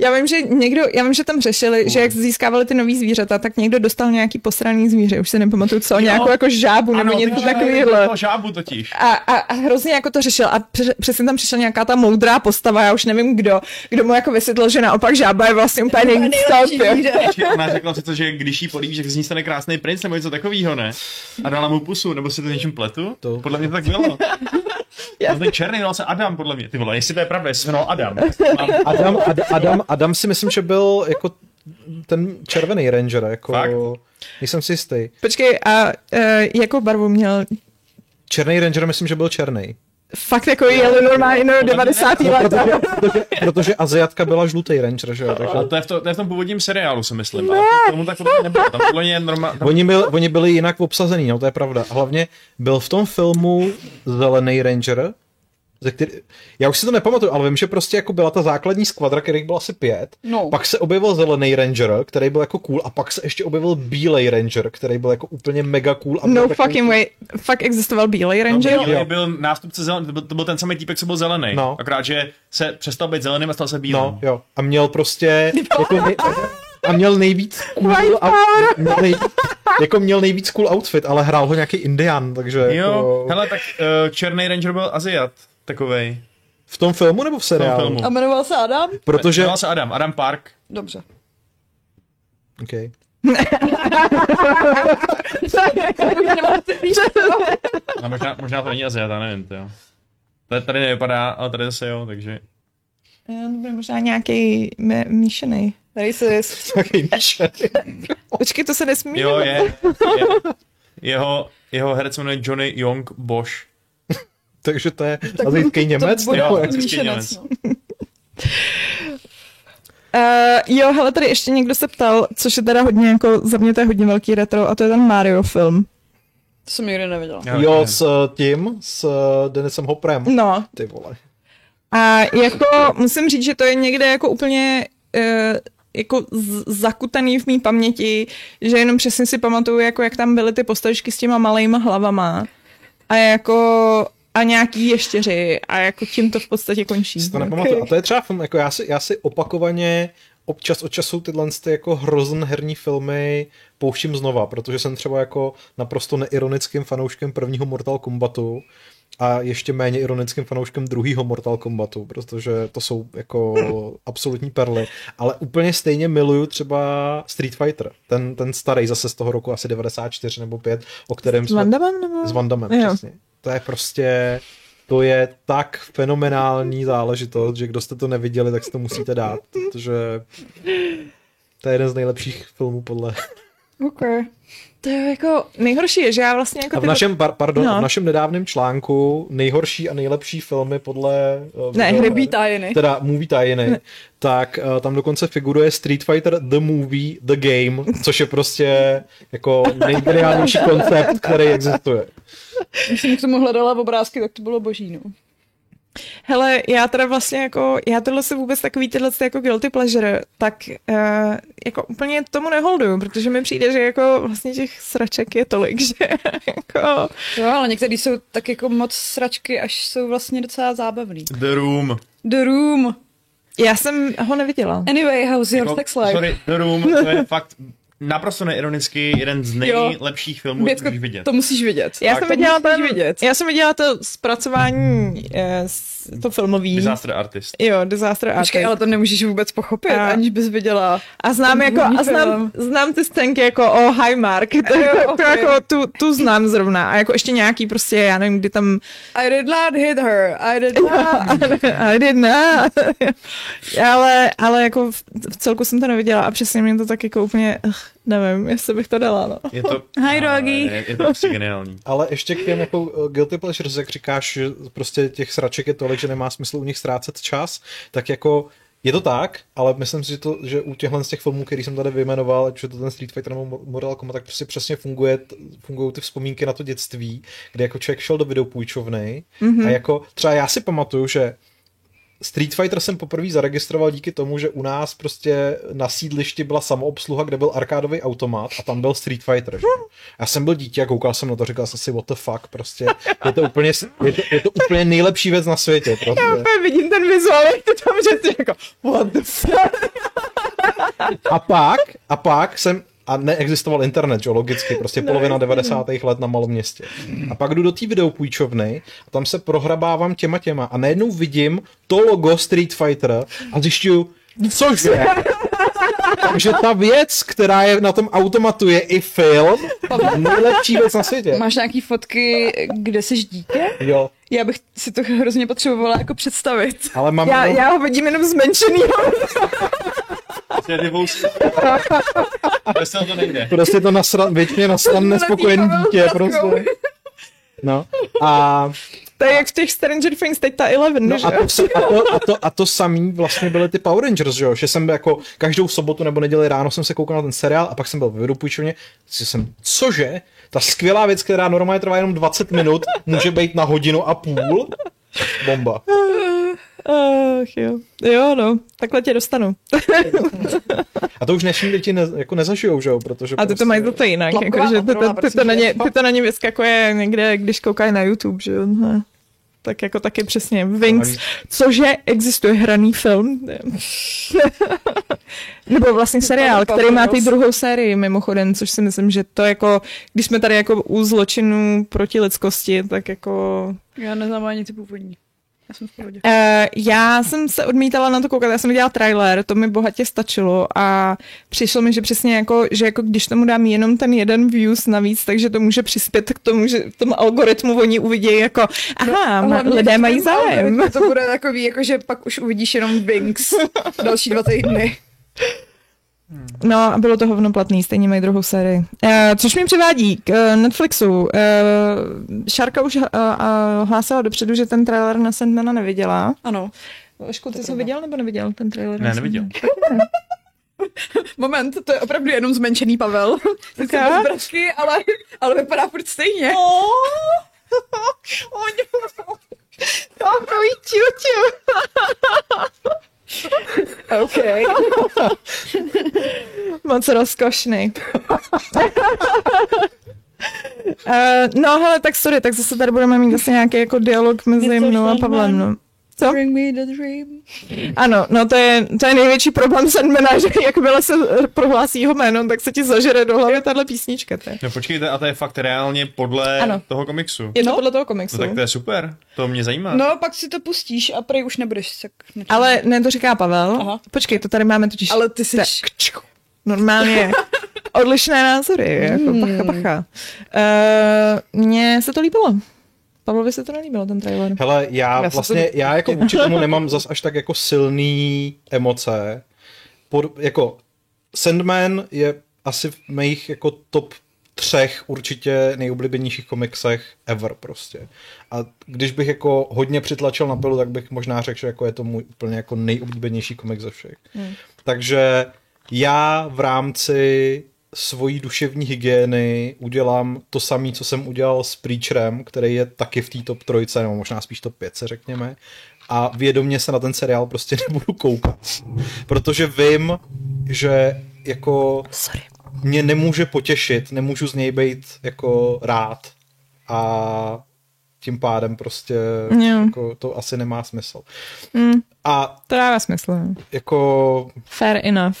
Já vím, že někdo, já vím, že tam řešili, že jak získávali ty nový zvířata, tak někdo dostal nějaký posraný zvíře, už se nepamatuju co, nějakou jako žábu nebo něco takového. to žábu totiž. A, a, a hrozně jako to řešil a pře- přesně tam přišla nějaká ta moudrá postava, já už nevím kdo, kdo mu jako vysvětlil, že naopak žába je vlastně úplně nejvíc jo. ona řekla přece, že když jí políbí, že z ní stane krásný princ nebo něco takového, ne? A dala mu pusu, nebo si to něčím pletu? To- Podle mě to tak bylo. Já- On ten černý jmenal se Adam, podle mě. Ty vole, jestli to je pravda, jestli se jmenoval Adam. Adam, Ad, Adam, Adam si myslím, že byl jako ten červený ranger, jako... Fakt? e, Nejsem si jistý. Počkej, a uh, jakou barvu měl Černý ranger myslím, že byl černý. Fakt jako jeli normálně no, 90. No, let. protože, protože, protože Aziatka byla žlutý ranger, že jo? Takže... Ale to je, v to, to je v tom původním seriálu, si myslím. Ale to, tomu tak nebylo. Tam podle mě je normál... Tam... Oni, byl, oni byli jinak obsazený, no to je pravda. A hlavně byl v tom filmu Zelený ranger, ze který, já už si to nepamatuju, ale vím, že prostě jako byla ta základní skvadra, kterých bylo asi pět. No. Pak se objevil zelený ranger, který byl jako cool, a pak se ještě objevil bílej ranger, který byl jako úplně mega cool. A No fucking way. Fakt existoval bílej No, ranger? bílej Jo. byl nástupce zelený, to byl, to byl ten samý týpek, co byl zelený. No. Akorát, že se přestal být zeleným a stal se bílým. No, jo. A měl prostě jako nej, a měl nejvíc cool out, měl nej, jako měl nejvíc cool outfit, ale hrál ho nějaký indian, takže Jo, jako, hele, tak uh, Černý Ranger byl Aziat, takovej. v tom filmu nebo v seriálu? filmu. A jmenoval se Adam? Protože, Jmenoval se Adam, Adam Park. Dobře. okay. A možná, možná to není Aziat, já nevím, to jo. Tady, tady nevypadá, ale tady zase jo, takže... Jo, to bude možná nějaký míšený. Racist. Takový míšený. Počkej, to se nesmí. Jo, je. je. Jeho, jeho herec se jmenuje Johnny Young Bosch. Takže to je azijský Němec? bude jo, nebo jak? azijský Němec. no. Uh, jo, hele, tady ještě někdo se ptal, což je teda hodně jako, za mě to je hodně velký retro, a to je ten Mario film. To jsem nikdy neviděla. Já Jo, nevím. s eh, tím, s eh, Denisem Hoprem. No, Ty vole. a jako musím říct, že to je někde jako úplně uh, jako zakutaný v mý paměti, že jenom přesně si pamatuju, jako jak tam byly ty postavičky s těma malejma hlavama a jako a nějaký ještěři a jako tím to v podstatě končí. Si to nepamatuju. A to je třeba film, jako já si, já si opakovaně občas od času tyhle ty jako hrozn herní filmy pouštím znova, protože jsem třeba jako naprosto neironickým fanouškem prvního Mortal Kombatu a ještě méně ironickým fanouškem druhého Mortal Kombatu, protože to jsou jako absolutní perly. Ale úplně stejně miluju třeba Street Fighter, ten, ten starý zase z toho roku asi 94 nebo 5, o kterém S Van Dammem, nebo? s Van Dammem, Jo. přesně. To je prostě, to je tak fenomenální záležitost, že kdo jste to neviděli, tak si to musíte dát, protože to je jeden z nejlepších filmů podle... Okay. To je jako nejhorší je, že já vlastně jako A v našem, par, pardon, No. v našem nedávném článku nejhorší a nejlepší filmy podle... eh, Ne, Rybí tajiny. Teda movie tajiny, tak uh, tam dokonce figuruje Street Fighter The Movie, The Game, což je prostě jako nejgeniálnější koncept, který existuje. Když jsem k tomu hledala obrázky, tak to bylo boží, no. Hele, já teda vlastně jako, já tohle se vůbec takový tyhle ty jako guilty pleasure, tak uh, jako úplně tomu neholduju, protože mi přijde, že jako vlastně těch sraček je tolik, že jako, Jo, ale některý jsou tak jako moc sračky, až jsou vlastně docela zábavný. The Room. The Room. já jsem ho neviděla. Anyway, how's your Jako, sex life? Sorry, The Room, to je fakt naprosto neironicky jeden z nejlepších filmů, Bětko, který můžeš vidět. to musíš vidět. Já Tak jsem to viděla musíš ten, vidět. já jsem viděla to zpracování, eh, s- to filmový. Disaster Artist. Jo, Disaster Artist. Počkej, ale to nemůžeš vůbec pochopit, A- aniž bys viděla. A znám, jako, a znám, znám ty scénky jako o oh, High Mark, to, Jo, to, okay. jako tu, tu znám zrovna. A jako ještě nějaký prostě, já nevím, kdy tam I did not hit her. I did not. I did not. ale, ale jako v, v celku jsem to neviděla a přesně mě to tak jako úplně, ugh, nevím, jestli bych to dala, no. Je to, Hi, doggy. Je, je to prostě geniální. Ale ještě k těm jako uh, guilty pleasures, jak říkáš, že prostě těch sraček je tolik, že nemá smysl u nich ztrácet čas, tak jako je to tak, ale myslím si, že, to, že u těchhle z těch filmů, který jsem tady vyjmenoval, ať už je to ten Street Fighter nebo Mortal Kombat, tak prostě přesně funguje, fungují ty vzpomínky na to dětství, kde jako člověk šel do videopůjčovny mm-hmm. a jako třeba já si pamatuju, že Street Fighter jsem poprvé zaregistroval díky tomu, že u nás prostě na sídlišti byla samoobsluha, kde byl arkádový automat a tam byl Street Fighter. Že? Já jsem byl dítě a koukal jsem na to, říkal jsem si what the fuck, prostě je to úplně, je to, je to úplně nejlepší věc na světě. Prostě. Já úplně vidím ten vizuál, jak to tam, že ty jako, what the fuck? A pak, a pak jsem, a neexistoval internet, že logicky, prostě polovina 90. let na malom městě. A pak jdu do té videopůjčovny a tam se prohrabávám těma těma a najednou vidím to logo Street Fighter a zjišťuju, cože? Takže ta věc, která je na tom automatu, je i film. Nejlepší věc na světě. Máš nějaký fotky, kde jsi dítě? Jo, Já bych si to hrozně potřebovala jako představit. ale mám... Já, no, já ho vidím jenom zmenšenýho. Prostě. Bez toho to nejde. Prostě to nasran, většině nasran nespokojený dítě, prostě. No. A To je jak v těch Stranger Things, teď ta Eleven, No že? a to, a, to, a, to, a to samý vlastně byly ty Power Rangers, že jo? Že jsem jako každou sobotu nebo neděli ráno jsem se koukal na ten seriál a pak jsem byl ve videopůjčovně. Si jsem, cože? Ta skvělá věc, která normálně trvá jenom 20 minut, může být na hodinu a půl? Bomba. Ach jo. Jo, no, takhle tě dostanu. A to už dnešní děti ne, jako nezažijou, že jo? Protože A ty to mají zase jinak, jako, že ty, ty, prosím to na ně, ty to na ně vyskakuje někde, když koukají na YouTube, že jo. No. Tak jako taky přesně. Wings, cože existuje hraný film. Nebo vlastně seriál, který má ty druhou sérii mimochodem, což si myslím, že to jako, když jsme tady jako u zločinů proti lidskosti, tak jako Já neznám ani ty původní. Já jsem v pohodě. Uh, já jsem se odmítala na to koukat, já jsem viděla trailer, to mi bohatě stačilo a přišlo mi, že přesně jako, že jako když tomu dám jenom ten jeden views navíc, takže to může přispět k tomu, že v tom algoritmu oni uvidějí jako, aha, no, lidé mají zájem. To bude takový, jako že pak už uvidíš jenom Wings další dva týdny. No a bylo to hovnoplatný, stejně mají druhou sérii. Uh, což mi přivádí k uh, Netflixu. Uh, Šárka už uh, uh, hlásila dopředu, že ten trailer na Sandmana neviděla. Ano. Vašku, ty jsi ho viděl nebo neviděl ten trailer? Ne, neviděl. Moment, to je opravdu jenom zmenšený Pavel. Sice Tak. bez brasky, ale, ale vypadá furt stejně. Takový čuču. OK. Moc rozkošný. Uh, no hele, tak sorry, tak zase tady budeme mít asi nějaký jako dialog mezi mnou a? Pavlem, no. Co? Bring me the dream. Ano, no to je, to je největší problém Sandmana, že jakmile se prohlásí jeho jméno, tak se ti zažere do hlavy tahle písnička. To je. No počkejte, a to je fakt reálně podle Ano. toho komiksu. Je to No. podle toho komiksu. No tak to je super, to mě zajímá. No, pak si to pustíš a prej už nebudeš tak... Ale ne, to říká Pavel. Aha. Počkej, to tady máme totiž Ale ty jsi... Tak. normálně odlišné názory, jako pacha, pacha. Uh, Mně se to líbilo. Pavlovi se to nelíbilo, ten trailer. Hele, já, Já vlastně, to- já jako vůči tomu nemám zas až tak jako silný emoce. Pod, jako Sandman je asi v mých jako top třech určitě nejoblíbenějších komiksech ever prostě. A když bych jako hodně přitlačil na pilu, tak bych možná řekl, že jako je to můj úplně jako nejoblíbenější komik ze všech. Hmm. Takže já v rámci svojí duševní hygieny udělám to samé, co jsem udělal s Preacherem, který je taky v té top trojce, nebo možná spíš top 5, řekněme. A vědomě se na ten seriál prostě nebudu koukat. Protože vím, že jako Sorry. mě nemůže potěšit, nemůžu z něj být jako rád. A tím pádem prostě Jo. jako, to asi nemá smysl. Mm, A to dává smysl. no. jako Fair enough.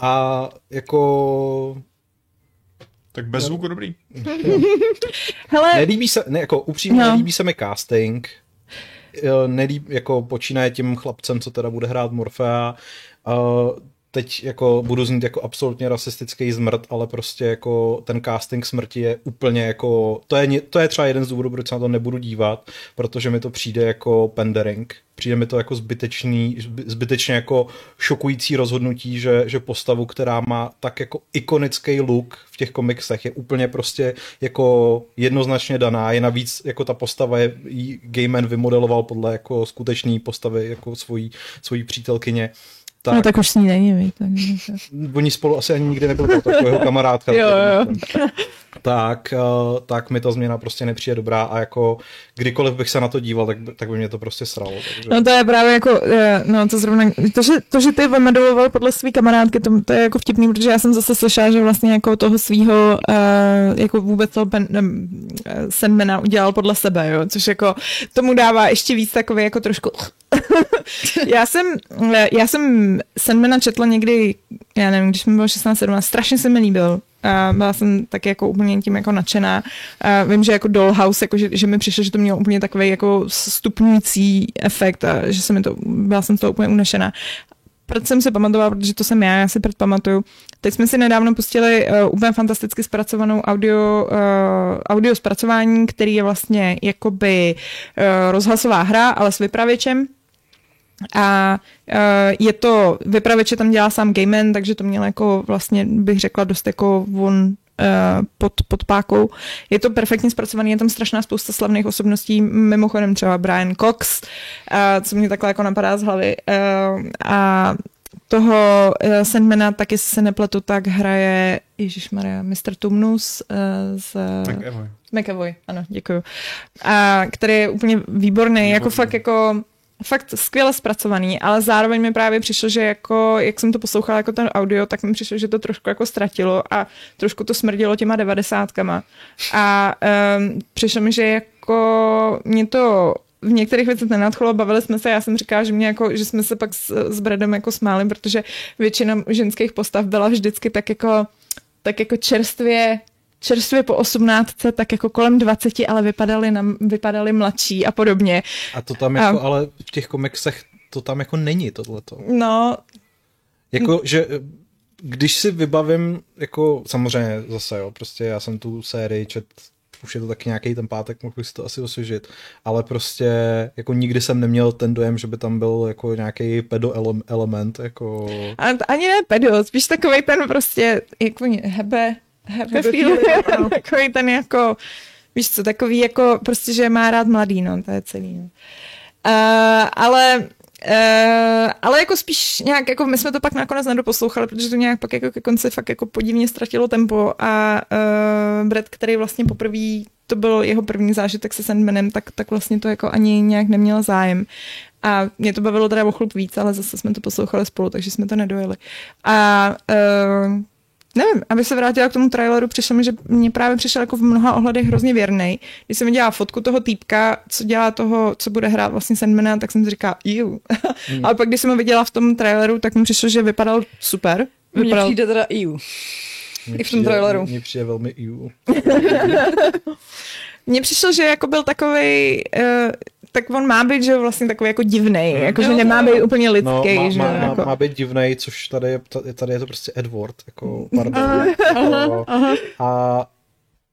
A jako Tak bez zvuku dobrý. Hele, Nelíbí se, ne, jako upřímně No. nelíbí se mi casting. Eh, Nelíbí, jako počínaje tím chlapcem, co teda bude hrát Morfea. Uh, teď jako budu znít jako absolutně rasistický zmrt, ale prostě jako ten casting smrti je úplně jako, to je, to je třeba jeden z důvodů, proč se na to nebudu dívat, protože mi to přijde jako pandering. Přijde mi to jako zbytečný, zby- zbytečně jako šokující rozhodnutí, že, že postavu, která má tak jako ikonický look v těch komiksech, je úplně prostě jako jednoznačně daná. Je navíc jako ta postava je, Gaiman vymodeloval podle jako skutečné postavy jako svojí, svojí přítelkyně. Tak, no tak už s ní není, víš, takže... Oni spolu asi ani nikdy nebyli jako jeho kamarádka. Jo, jo. Tak, eh, tak mi ta změna prostě nepřijde dobrá a jako kdykoliv bych se na to díval, tak, by- tak by mě to prostě sralo. Takže... No to je právě jako, eh, no to zrovna, to, že, to, že ty vymedoval podle své kamarádky, to, to je jako vtipný, protože já jsem zase slyšela, že vlastně jako toho svého, uh, jako vůbec toho ben, um, Sandmana udělal podle sebe, jo, což jako tomu dává ještě víc takový jako trošku já jsem, eh, já jsem Sandmana četla někdy, já nevím, když mi bylo 16-17, strašně se mi líbil. A byla jsem taky jako úplně tím jako nadšená. A vím, že jako Dollhouse, jako že, že, mi přišlo, že to mělo úplně takový jako stupňující efekt a že se mi to, byla jsem toho úplně unešená. Proč jsem si pamatovala, protože to jsem já, já si předpamatuju. Teď jsme si nedávno pustili uh, úplně fantasticky zpracovanou audio, uh, audio zpracování, který je vlastně jakoby uh, rozhlasová hra, ale s vypravěčem. A uh, je to, vypravěče tam dělá sám Gaiman, takže to měl jako vlastně, bych řekla, dost jako on uh, pod, pod pákou. Je to perfektně zpracovaný, je tam strašná spousta slavných osobností, mimochodem třeba Brian Cox, uh, co mě takhle jako napadá z hlavy. A toho Sandmana taky se nepletu, tak hraje Ježišmarja, Mr. Tumnus z... Evo. McAvoy, ano, děkuju. A který je úplně výborný, jako fakt jako fakt skvěle zpracovaný, ale zároveň mi právě přišlo, že jako, jak jsem to poslouchala jako ten audio, tak mi přišlo, že to trošku jako ztratilo a trošku to smrdilo těma devadesátkama. A um, přišlo mi, že jako mě to v některých věcech nenadchlo, bavili jsme se, já jsem říkala, že, mě jako, že jsme se pak s, s Bradem jako smáli, protože většina ženských postav byla vždycky tak jako, tak jako čerstvě čerstvě po 18, tak jako kolem 20, ale vypadali, na, vypadali mladší a podobně. A to tam jako, A- ale v těch komiksech to tam jako není tohleto. No, Jako, že když si vybavím, jako samozřejmě zase jo, prostě já jsem tu sérii čet, už je to taky nějaký ten pátek, mohl bych si to asi osvěžit, ale prostě jako nikdy jsem neměl ten dojem, že by tam byl jako nějaký pedo ele- element, jako... a ani ne pedo, spíš takový ten prostě, jako hebe, feeling, feeling, ano. takový ten jako, víš co, takový jako prostě, že má rád mladý, no, to je celý. No. Uh, ale Uh, ale jako spíš nějak, jako my jsme to pak nakonec nedoposlouchali, protože to nějak pak jako ke konci fakt jako podivně ztratilo tempo a uh, Brad, který vlastně poprvé to byl jeho první zážitek se Sandmanem, tak, tak vlastně to jako ani nějak neměl zájem. A mě to bavilo teda o chlup víc, ale zase jsme to poslouchali spolu, takže jsme to nedojeli. A uh, nevím, aby se vrátila k tomu traileru, přišlo mi, že mě právě přišel jako v mnoha ohledech hrozně věrný. Když jsem viděla fotku toho týpka, co dělá toho, co bude hrát vlastně Sandmana, tak jsem si říkala, ju. Mm. Ale pak, když jsem ho viděla v tom traileru, tak mi přišlo, že vypadal super. Mně Vypadal... přijde teda EU. Mně I v tom přijde- traileru. Mně přijde velmi EU. Mně přišlo, že jako byl takový, uh, tak on má být, že vlastně takový jako divnej, jako, že nemá jo. být úplně lidský, No, má, že má, jako. má být divnej, což tady je, tady je to prostě Edward, jako, pardon. aha, aha. A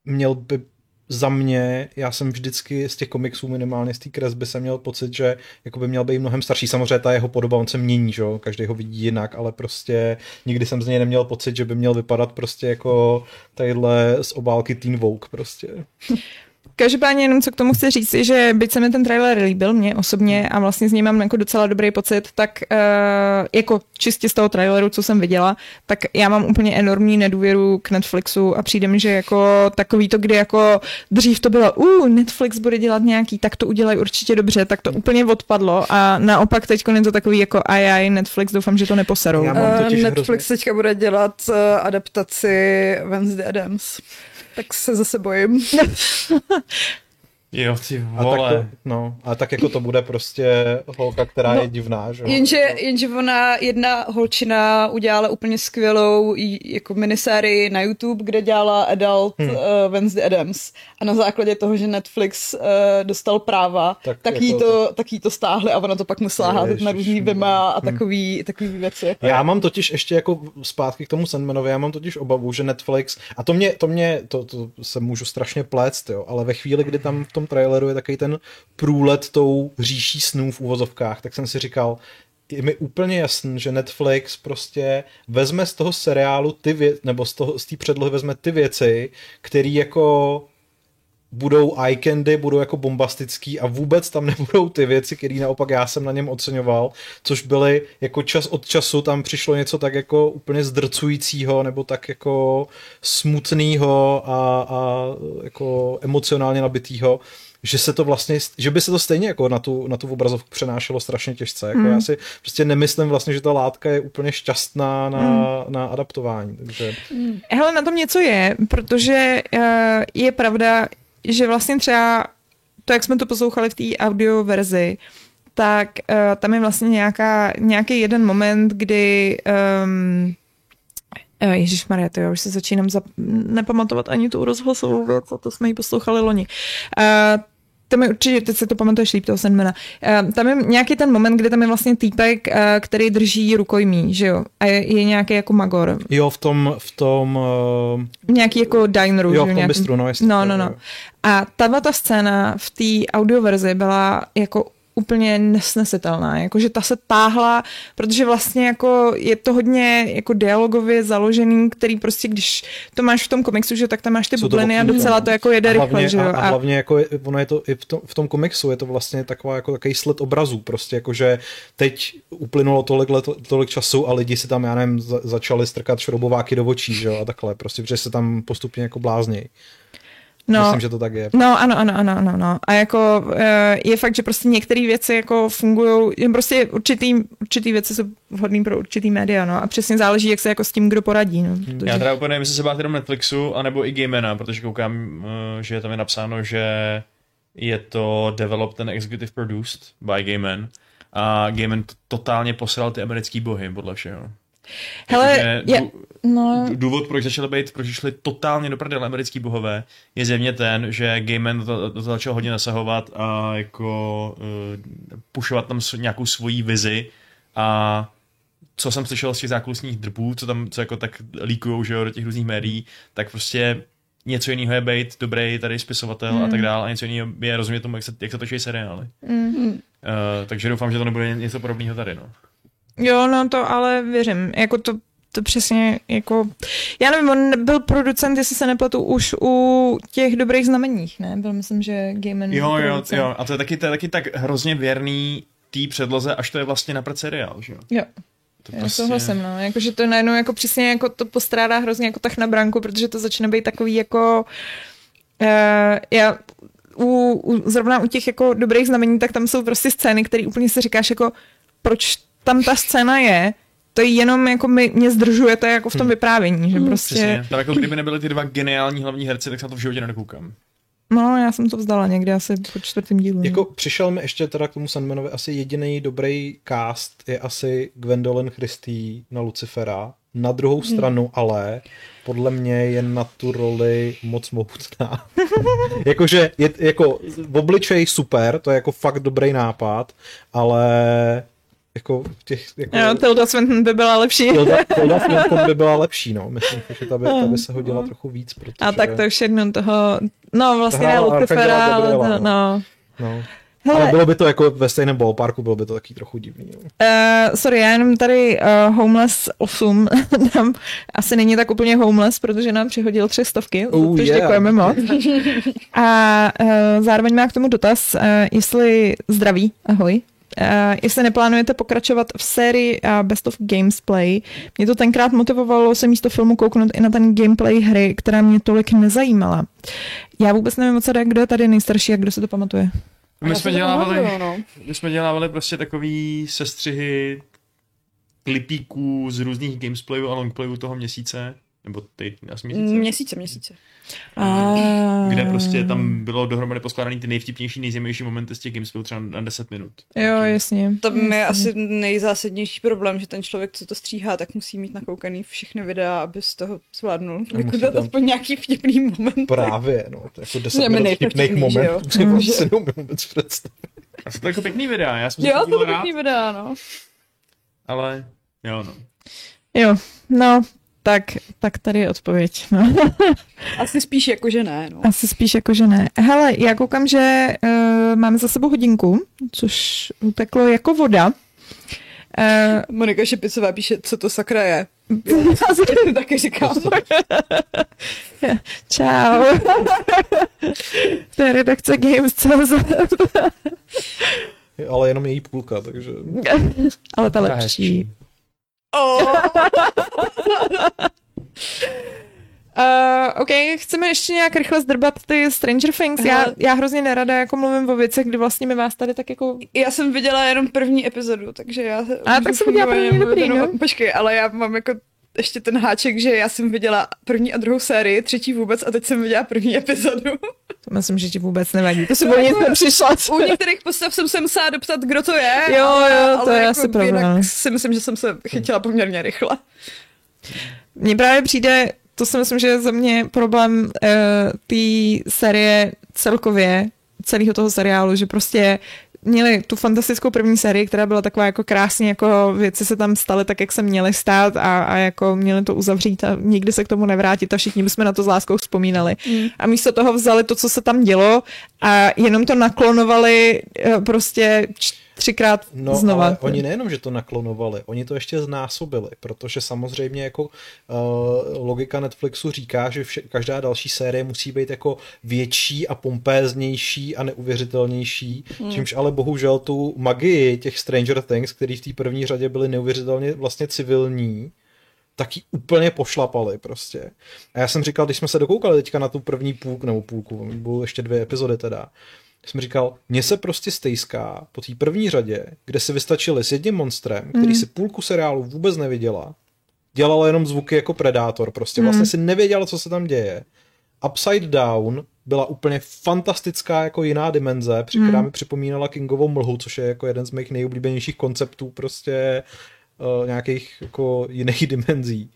měl by za mě, já jsem vždycky z těch komiksů minimálně z té kresby jsem měl pocit, že jako by měl být mnohem starší. Samozřejmě ta jeho podoba, on se mění, že jo? každý ho vidí jinak, ale prostě nikdy jsem z něj neměl pocit, že by měl vypadat prostě jako tadyhle z obálky Teen Vogue prostě. Každopádně jenom co k tomu chci říct, je, že byť se mi ten trailer líbil, mě osobně, a vlastně z něj mám jako docela dobrý pocit, tak uh, jako čistě z toho traileru, co jsem viděla, tak já mám úplně enormní nedůvěru k Netflixu a přijde mi, že jako takový to, kdy jako dřív to bylo, uh, Netflix bude dělat nějaký, tak to udělají určitě dobře, tak to úplně odpadlo a naopak teď je to takový jako aj, aj Netflix, doufám, že to neposerou. Já mám Uh, Netflix hrozně- teďka bude dělat uh, adaptaci Wednesday Adams. Tak se zase bojím. Jo, ty A tak, vole. to, no, a tak jako to bude prostě holka, která No, je divná, že jo? Jenže, jenže ona, jedna holčina udělala úplně skvělou i- jako minisérii na YouTube, kde dělala adult hmm. uh, Wednesday Adams. A na základě toho, že Netflix uh, dostal práva, Tak tak, jako jí to- to, tak jí to stáhli a ona to pak musela házet na různý Vima a hmm. takový, takový věci. Já mám totiž ještě jako zpátky k tomu Sandmanovi, já mám totiž obavu, že Netflix, a to mě, to mě, to, to se můžu strašně pléct, jo, ale ve chvíli, kdy tam v tom traileru je takový ten průlet tou říší snů v úvozovkách, tak jsem si říkal, je mi úplně jasný, že Netflix prostě vezme z toho seriálu ty věci, nebo z té předlohy vezme ty věci, které jako budou eye candy, budou jako bombastický a vůbec tam nebudou ty věci, které naopak já jsem na něm oceňoval, což byly jako čas od času tam přišlo něco tak jako úplně zdrcujícího nebo tak jako smutného a, a jako emocionálně nabitýho, že se to vlastně, že by se to stejně jako na tu, na tu obrazovku přenášelo strašně těžce. Jako Hmm. Já si prostě nemyslím vlastně, že ta látka je úplně šťastná na, na adaptování. Takže Hele, na tom něco je, protože uh, je pravda, že vlastně třeba to, jak jsme to poslouchali v té audio verzi, tak uh, tam je vlastně nějaká, nějaký jeden moment, kdy um, Ježíš Maria, to já už si začínám zap... nepamatovat ani tu rozhlasovou věc, to jsme ji poslouchali loni. Uh, to mi určitě, teď si to pamatuješ líp, toho Sandmana. Uh, tam je nějaký ten moment, kdy tam je vlastně týpek, uh, který drží rukojmí, že jo? A je, je nějaký jako magor. jo, v tom, v tom uh, Nějaký jako dineru, Jo, v tom nějaký... bistru, no, jestli- no, no, no. A tahle ta scéna v té audioverzi byla jako úplně nesnesitelná, jakože ta se táhla, protože vlastně jako je to hodně jako dialogově založený, který prostě, když to máš v tom komiksu, že tak tam máš ty bubliny a docela to jako jede a rychle, hlavně, že jo. a, a hlavně jako je, ono je to i v tom, v tom komiksu, je to vlastně taková jako takový sled obrazů, prostě jako, že teď uplynulo tolik, let, tolik času a lidi si tam, já nevím, za, začali strkat šroubováky do očí, že jo, a takhle, prostě, protože se tam postupně jako bláznějí. No, Myslím, že to tak je. No, ano, ano, ano, ano, ano. A jako eh, je fakt, že prostě některé věci jako fungují, jen prostě určitý, určitý věci jsou vhodný pro určitý média, no. A přesně záleží, jak se jako s tím kdo poradí, no. Protože... Já teda úplně nevím, jestli se bát jenom Netflixu, anebo i Gamena, protože koukám, eh, že tam je napsáno, že je to developed and executive produced by Gaiman a Gaiman t- totálně posílal ty americký bohy, podle všeho. Hele, je- dů- no, důvod, proč začaly být, proč šli totálně do prdele americký bohové, je zjevně ten, že Gaiman to, to začal hodně nasahovat a jako uh, pušovat tam nějakou svoji vizi a co jsem slyšel z těch zákulisních drbů, co tam co jako tak líkujou že jo, do těch různých médií, tak prostě něco jiného je být dobrý tady spisovatel mm. a tak dále a něco jiného je rozumět tomu, jak se, jak se točí seriály. mm. Uh, takže doufám, že to nebude něco podobného tady. No. Jo, no to ale věřím, jako to, to přesně jako, já nevím, on byl producent, jestli se nepletu, už u těch dobrých znameních, ne? Byl myslím, že Gaiman Jo, jo, producent. jo. A to je taky, to je taky tak hrozně věrný té předloze, až to je vlastně na seriál, že jo? Jo. To Já souhlasím, no. Jakože to najednou jako přesně jako to postrádá hrozně jako tak na branku, protože to začne být takový jako Uh, já u, u, zrovna u těch jako dobrých znamení, tak tam jsou prostě scény, které úplně si říkáš jako, proč tam ta scéna je, to je jenom jako my, mě zdržujete jako v tom vyprávění, že prostě... Přesně. Tam jako kdyby nebyly ty dva geniální hlavní herci, tak se na to v životě nedokoukám. No, já jsem to vzdala někdy asi po čtvrtém dílu. no. Jako přišel mi ještě teda k tomu Sandmanovi asi jediný dobrý cast je asi Gwendolyn Christie na Lucifera. Na druhou stranu ale podle mě je na tu roli moc mohutná. Jakože je jako v obličej super, to je jako fakt dobrý nápad, ale jako v těch... Jako, Jo, Tilda Swinton by byla lepší. Tilda, Tilda Swinton by byla lepší, no. Myslím, si, že ta by, ta by se hodila trochu víc, protože... A tak to už jednou toho, no vlastně ne Lucifera, ale to, no. No. Hele, Ale bylo by to jako ve stejném ballparku, bylo by to taky trochu divný. No. Uh, sorry, já jenom tady uh, Homeless 8 nám asi není tak úplně homeless, protože nám přihodil tři stovky, Oh, což yeah. děkujeme moc. A uh, zároveň má k tomu dotaz, uh, jestli zdraví, ahoj, Uh, jestli neplánujete pokračovat v sérii uh, Best of Gamesplay, mě to tenkrát motivovalo se místo filmu kouknout i na ten gameplay hry, která mě tolik nezajímala. Já vůbec nevím moc, kdo je tady nejstarší a kdo se to pamatuje. My jsme, dělávali, no. my jsme dělávali prostě takový sestřihy klipíků z různých gamesplayů a longplayů toho měsíce, nebo týdny, asi měsíce, Měsíce, měsíce. A... kde prostě tam bylo dohromady poskládaný ty nejvtipnější, nejzajímavější momenty z těch gamesplayů třeba na 10 minut. Jo, jasně. To je asi nejzásadnější problém, že ten člověk, co to stříhá, tak musí mít nakoukaný všechny videa, aby z toho zvládnul. musí Vykudat tam- aspoň nějaký vtipný moment. Právě, no, to je jako 10 Ne, my minut vtipných vtipný, že jo? momentů, si neumím vůbec představit. A jsou to jako pěkný videa, já jsem se Jo, to rád, pěkný videa, no. ale jo no. Jo, no, tak, tak tady je odpověď. No. Asi spíš jako, že ne, no. Asi spíš jako, že ne. Hele, já koukám, že uh, máme za sebou hodinku, což uteklo jako voda. Uh, Monika Šepicová píše, co to sakra je. Taky říkám. čau. to je redakce Games.cz. Ale jenom její půlka, takže... Ale ta Ta lepší. Oh. Uh, OK, chceme ještě nějak rychle zdrbat ty Stranger Things. Já, já hrozně nerada jako mluvím o věcech, kdy vlastně my vás tady tak jako... Já jsem viděla jenom první epizodu, takže já... A, tak jsem viděla první, dobrý, no. Počkej, ale já mám jako ještě ten háček, že já jsem viděla první a druhou sérii, třetí vůbec a teď jsem viděla první epizodu. To myslím, že ti vůbec nevadí. To si No, o nic jako- nepřišla. U některých postav jsem se musela doptat, kdo to je. Jo, ale, jo, to je jako asi pravda, no. jinak si myslím, že jsem se chytila poměrně rychle. Mně právě přijde, to si myslím, že je za mě problém uh, té série celkově, celého toho seriálu, že prostě měli tu fantastickou první sérii, která byla taková jako krásně, jako věci se tam staly tak, jak se měly stát a, a jako měli to uzavřít a nikdy se k tomu nevrátit a všichni bychom na to s láskou vzpomínali. Mm. A místo toho vzali to, co se tam dělo a jenom to naklonovali eh, prostě č- třikrát No, znova. ale oni nejenom, že to naklonovali, oni to ještě znásobili, protože samozřejmě jako uh, logika Netflixu říká, že vše, každá další série musí být jako větší a pompéznější a neuvěřitelnější, hmm. čímž ale bohužel tu magii těch Stranger Things, který v té první řadě byly neuvěřitelně vlastně civilní, taky úplně pošlapali prostě. A já jsem říkal, když jsme se dokoukali teďka na tu první půlku, nebo půlku, budou ještě dvě epizody teda, jsem říkal, mně se prostě stejská po té první řadě, kde si vystačili s jedním monstrem, který si půlku seriálu vůbec neviděla, dělala jenom zvuky jako predátor, prostě vlastně si nevěděla, co se tam děje. Upside Down byla úplně fantastická jako jiná dimenze, při která mi připomínala Kingovou mlhu, což je jako jeden z mých nejoblíbenějších konceptů prostě uh, nějakých jako jiných dimenzí.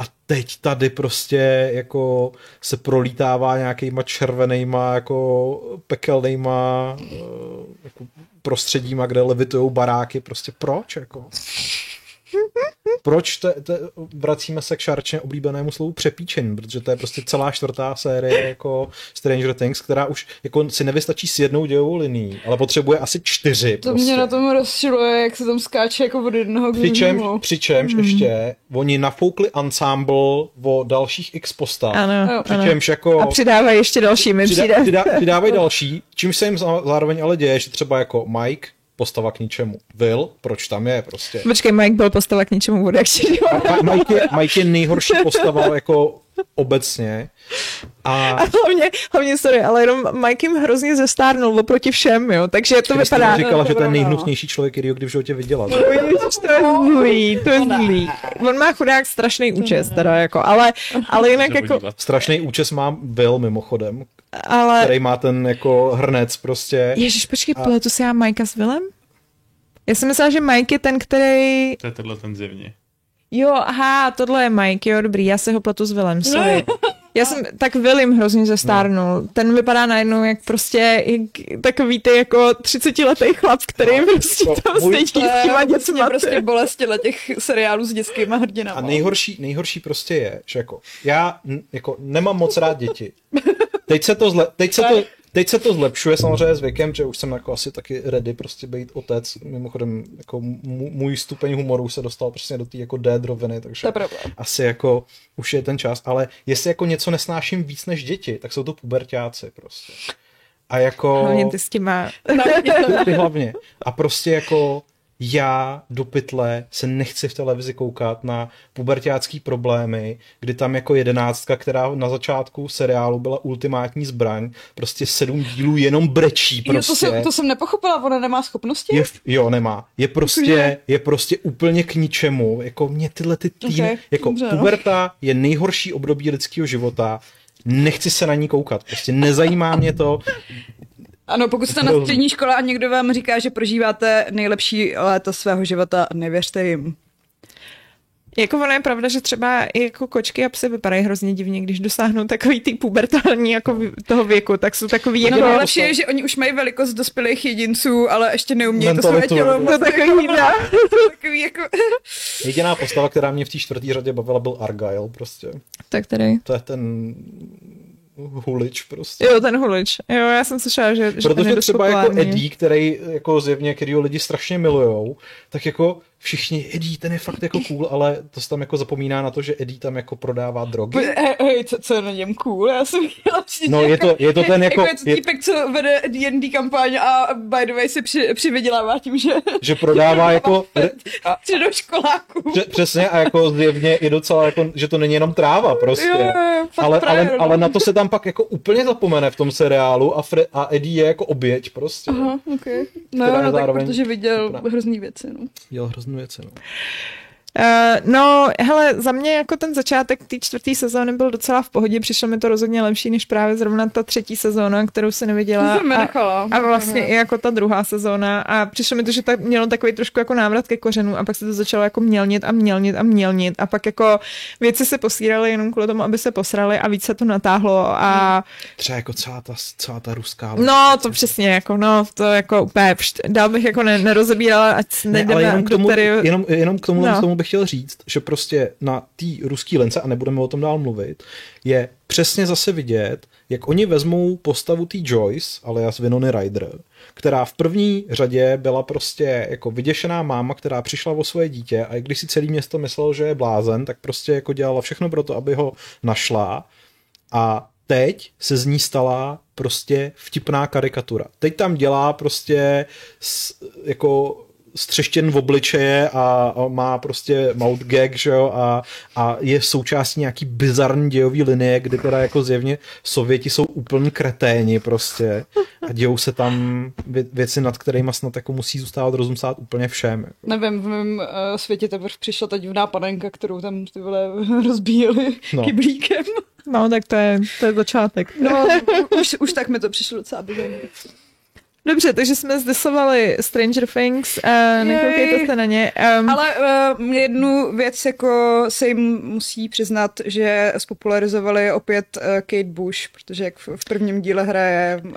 A teď tady prostě jako se prolítává nějakýma červenýma jako pekelnýma eh, jako prostředíma, kde levitujou baráky. Prostě proč? Jako? Proč te, te, vracíme se k šarčně oblíbenému slovu přepíčení, protože to je prostě celá čtvrtá série jako Stranger Things, která už jako si nevystačí s jednou dějovou linií, ale potřebuje asi čtyři. To prostě. mě na tom rozčiluje, jak se tam skáče jako od jednoho k Přičemž, druhému. přičemž Hmm. ještě oni nafoukli ensemble o dalších x postav. Ano, Jo. ano. Přičemž jako A přidávají ještě další, mi přijde. přidá, přidá, přidávají další, čímž se jim zá- zároveň ale děje, že třeba jako Mike, postava k ničemu. Will, proč tam je prostě. Počkej, Mike byl postava k ničemu, bude jak Mike je, Mike je nejhorší postava jako obecně. A A hlavně, hlavně, sorry, ale jenom Mike jim hrozně zestárnul oproti všem, jo, takže to Kristýna vypadá... říkala, to že to je no. nejhnusnější člověk, který kdy v životě viděla. Ježiš, to je zlý, to je zlý. On má chudák strašný účest, teda jako, ale, ale jinak jako. Strašný účes má Bill mimochodem, ale... který má ten jako hrnec prostě. Ježiš, počkej, pletu si já Majka s Willem? Já jsem myslela, že Mike je ten, který... To je tenhle ten zjevně. Jo, aha, tohle je Mike, jo, dobrý, já se ho pletu s Willem, sorry. Já jsem, tak Will jim hrozně zestárnul. Ten vypadá najednou jak prostě jak takový ty jako 30 letý chlap, který prostě jako tam můj- sedí s těma děcma. prostě bolest těle těch seriálů s dětskýma hrdinama. A nejhorší, nejhorší prostě je, že jako já jako nemám moc rád děti. Teď se to, zle, teď se to, teď se to zlepšuje samozřejmě s věkem, že už jsem jako asi taky ready prostě být otec. Mimochodem jako můj stupeň humoru se dostal prostě do té jako D droviny, takže asi jako už je ten čas, ale jestli jako něco nesnáším víc než děti, tak jsou to pubertáci prostě. A jako... Hlavně ty s těma... ty hlavně. A prostě jako já do pytle se nechci v televizi koukat na pubertácký problémy, kdy tam jako jedenáctka, která na začátku seriálu byla ultimátní zbraň, prostě sedm dílů jenom brečí Jo, prostě. to, jsem, to jsem nepochopila, ona nemá schopnosti? Je, jo, nemá. Je prostě, je prostě úplně k ničemu. Jako mě tyhle ty týny, Okay, jako dobře, no. puberta je nejhorší období lidského života. Nechci se na ní koukat. Prostě nezajímá mě to. Ano, pokud jste na střední škole a někdo vám říká, že prožíváte nejlepší léto svého života, nevěřte jim. Jako ono je pravda, že třeba i jako kočky a psy vypadají hrozně divně, když dosáhnou takový ty pubertální jako toho věku, tak jsou takový No jako... nejlepší je, že oni už mají velikost dospělých jedinců, ale ještě neumějí to své tělo. To takový, no. takový jako... Jediná postava, která mě v té čtvrté řadě bavila, byl Argyle prostě. Tak tady. To je ten hulič prostě. Jo, ten hulič. Jo, já jsem slyšela, že, je Protože dost třeba jako. Eddie, který jako zjevně, který lidi strašně milujou, tak jako všichni, Eddie, ten je fakt jako cool, ale to se tam jako zapomíná na to, že Eddie tam jako prodává drogy. Hej, hej, co, co je na něm cool? Já jsem chtěla přijít. No, je to- je to ten jako- jako je to je- týpek, co vede D&D kampaň a by the way si při, přivydělává tím, že Že prodává jako, středoškoláků. Pře- přesně a jako zjevně je docela jako, že to není jenom tráva prostě. Jo, jo, ale, právě, ale, no. ale na to se tam pak jako úplně zapomene v tom seriálu a, Fre- a Eddie je jako oběť prostě. Aha, okay. No, no tak zároveň protože viděl hrozný věci, no. Dělal hroznou věci, no. Uh, no, hele, za mě jako ten začátek té čtvrté sezóny byl docela v pohodě, přišlo mi to rozhodně lepší, než právě zrovna ta třetí sezóna, kterou se neviděla. A, a vlastně i jako ta druhá sezóna a přišlo mi to, že tak mělo takový trošku jako návrat ke kořenu a pak se to začalo jako mělnit a mělnit a mělnit a pak jako věci se posíraly jenom kvůli tomu, aby se posrali a víc se to natáhlo a Třeba jako celá ta, celá ta ruská no to přesně jako no to jako úplně pšt, dál bych jako ne, nerozebírala, ať Ne, nejdeme ale jenom k tomu, do jenom, jenom k tomu, No. no. tomu bych chtěl říct, že prostě na té ruské lence, a nebudeme o tom dál mluvit, je přesně zase vidět, jak oni vezmou postavu té Joyce, alias Winony Ryder, která v první řadě byla prostě jako vyděšená máma, která přišla o svoje dítě a i když si celý město myslelo, že je blázen, tak prostě jako dělala všechno pro to, aby ho našla a teď se z ní stala prostě vtipná karikatura. Teď tam dělá prostě s, jako střeštěn v obličeje a, a má prostě mouth gag, že jo, a, a je součástí nějaký bizarní dějový linie, kdy teda jako zjevně Sověti jsou úplní kreténi prostě a dějou se tam vě, věci, nad kterými snad jako musí zůstávat rozum stát úplně všem. Nevím, v mém uh, světě teprve přišla ta divná panenka, kterou tam ty vole rozbíjeli no. No. kyblíkem. No tak to je, to je začátek. No, už, už tak mi to přišlo docela bizarní. Dobře, takže jsme zdesovali Stranger Things, uh, nekoukejte Jej. se na ně. Um, Ale uh, jednu věc jako se jim musí přiznat, že spopularizovali opět uh, Kate Bush, protože jak v, v prvním díle hraje uh,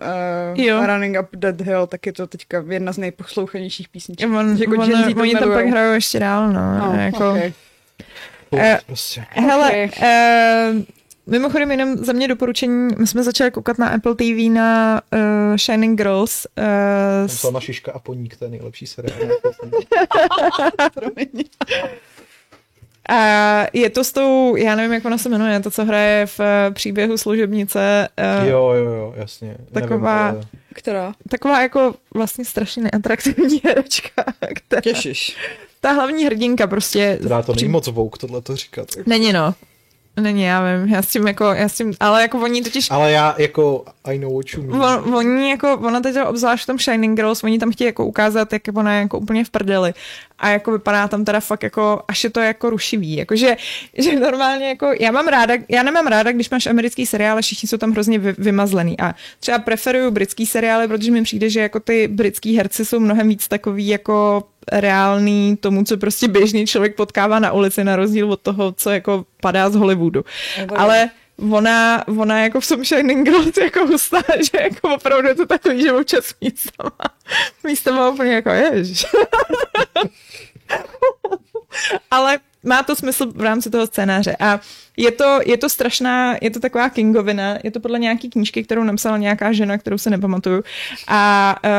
Jo. Running Up That Hill, tak je to teďka jedna z nejposlouchanějších písniček. on, Že jako on, to oni tam pak hrajou ještě dál, no. No, jako, okay. Eh, prostě. Hele, Okay. uh, mimochodem jenom za mě doporučení, my jsme začali koukat na Apple TV na uh, Shining Girls. Uh, Tam s, Selma Šiška a Poník, to je nejlepší seriál. Promiň. a je to s tou, já nevím, jak ona se jmenuje, to, co hraje v eh, příběhu služebnice. Jo, jo, jo, jasně. Taková- Nevím, ale- Která? Taková jako vlastně strašně neatraktivní herečka, která, Těšiš. ta hlavní hrdinka prostě. Teda to není moc vouk tohle to říkat. Není no. Není, já vím, já s tím jako, já s tím, ale jako oni totiž, Ale já jako, I know what you mean. on, oni jako, ona teď obzvlášť v tom Shining Girls, oni tam chtějí jako ukázat, jak ona je jako úplně v prdeli. A jako vypadá tam teda fakt jako, až je to jako rušivý, jakože, že normálně jako, já mám ráda, já nemám ráda, když máš americký seriál a všichni jsou tam hrozně vy, vymazlený. A třeba preferuju britský seriály, protože mi přijde, že jako ty britský herci jsou mnohem víc takový jako reálný tomu, co prostě běžný člověk potkává na ulici, na rozdíl od toho, co jako padá z Hollywoodu. Ale ona, ona jako v tom Shining Girls jako hustá, že jako opravdu je to takový, že občas místama, místama úplně jako jež. Ale má to smysl v rámci toho scénáře. A je to, je to strašná, je to taková kingovina, je to podle nějaký knížky, kterou napsala nějaká žena, kterou se nepamatuju. A uh,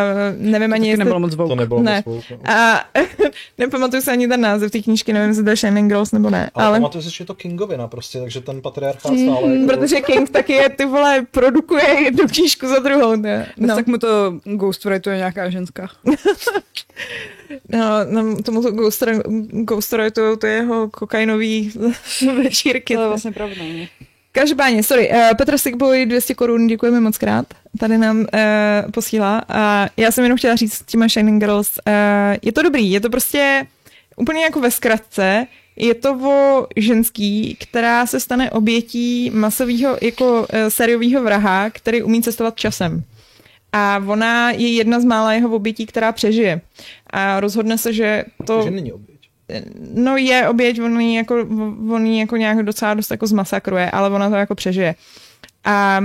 nevím ani, Taky jestli... nebylo moc To nebylo Ne. moc velké. A nepamatuju se ani ten název té knížky, nevím, jestli to je Shining Girls nebo ne. Ale, Ale, pamatuju si, že je to Kingovina prostě, takže ten patriarchát Mm, stále jako... protože King taky je, ty vole, produkuje jednu knížku za druhou. Ne? No. No, Tak mu to ghostwrituje nějaká ženská. no, no tomu to Ghostwriter, to je jeho kokainový večírky. To je vlastně pravda. Každopádně, sorry, uh, Petr Sigboy 200 korun, děkujeme moc krát, tady nám uh, posílá. A já jsem jenom chtěla říct s těma Shining Girls, uh, je to dobrý, je to prostě úplně jako ve zkratce, je to o ženský, která se stane obětí masového jako uh, sériového vraha, který umí cestovat časem. A ona je jedna z mála jeho obětí, která přežije. A rozhodne se, že to... Že není oběť. No je oběť, on ji jako, on ji jako nějak docela dost jako zmasakruje, ale ona to jako přežije. A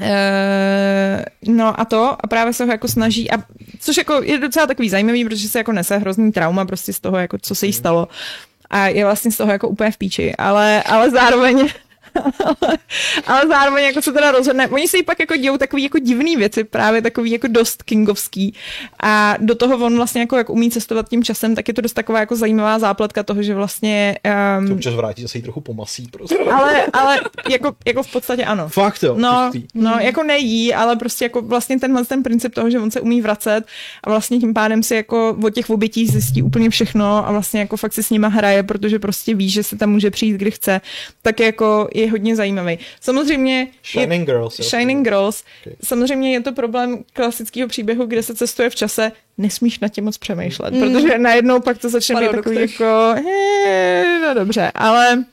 e, no a to a právě se ho jako snaží, a, což jako je docela takový zajímavý, protože se jako nese hrozný trauma prostě z toho, jako co se jí stalo. A je vlastně z toho jako úplně v píči, ale, ale zároveň ale, zároveň jako se teda rozhodne, oni si pak jako dějou takový jako divný věci, právě takový jako dost kingovský a do toho on vlastně jako jak umí cestovat tím časem, tak je to dost taková jako zajímavá zápletka toho, že vlastně To um, občas vrátí zase jí trochu pomasí prostě. ale, ale jako, jako v podstatě ano. Fakt jo, No, no, jako nejí, ale prostě jako vlastně tenhle ten princip toho, že on se umí vracet a vlastně tím pádem si jako od těch obětí zjistí úplně všechno a vlastně jako fakt si s nima hraje, protože prostě ví, že se tam může přijít, kdy chce, tak jako je hodně zajímavý. Samozřejmě je, Shining Girls. jo. Shining Girls. Okay. Samozřejmě je to problém klasického příběhu, kde se cestuje v čase, nesmíš na tím moc přemýšlet, mm. protože najednou pak to začne být takový jako, he, no dobře, ale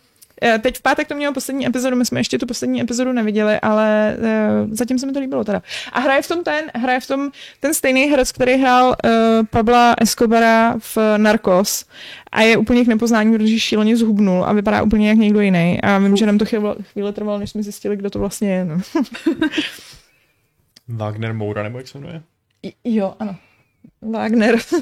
eh, teď v pátek to mělo poslední epizodu, my jsme ještě tu poslední epizodu neviděli, ale uh, zatím se mi to líbilo teda. A hraje v tom ten, hraje v tom ten stejný herec, který hrál uh, Pabla Escobara v Narcos a je úplně k nepoznání, protože šíleně zhubnul a vypadá úplně jak někdo jiný. A vím, že nám to chvíli, chvíli trvalo, než jsme zjistili, kdo to vlastně je. No. Wagner Moura, nebo jak se jmenuje? I- Jo, ano. Wagner. uh,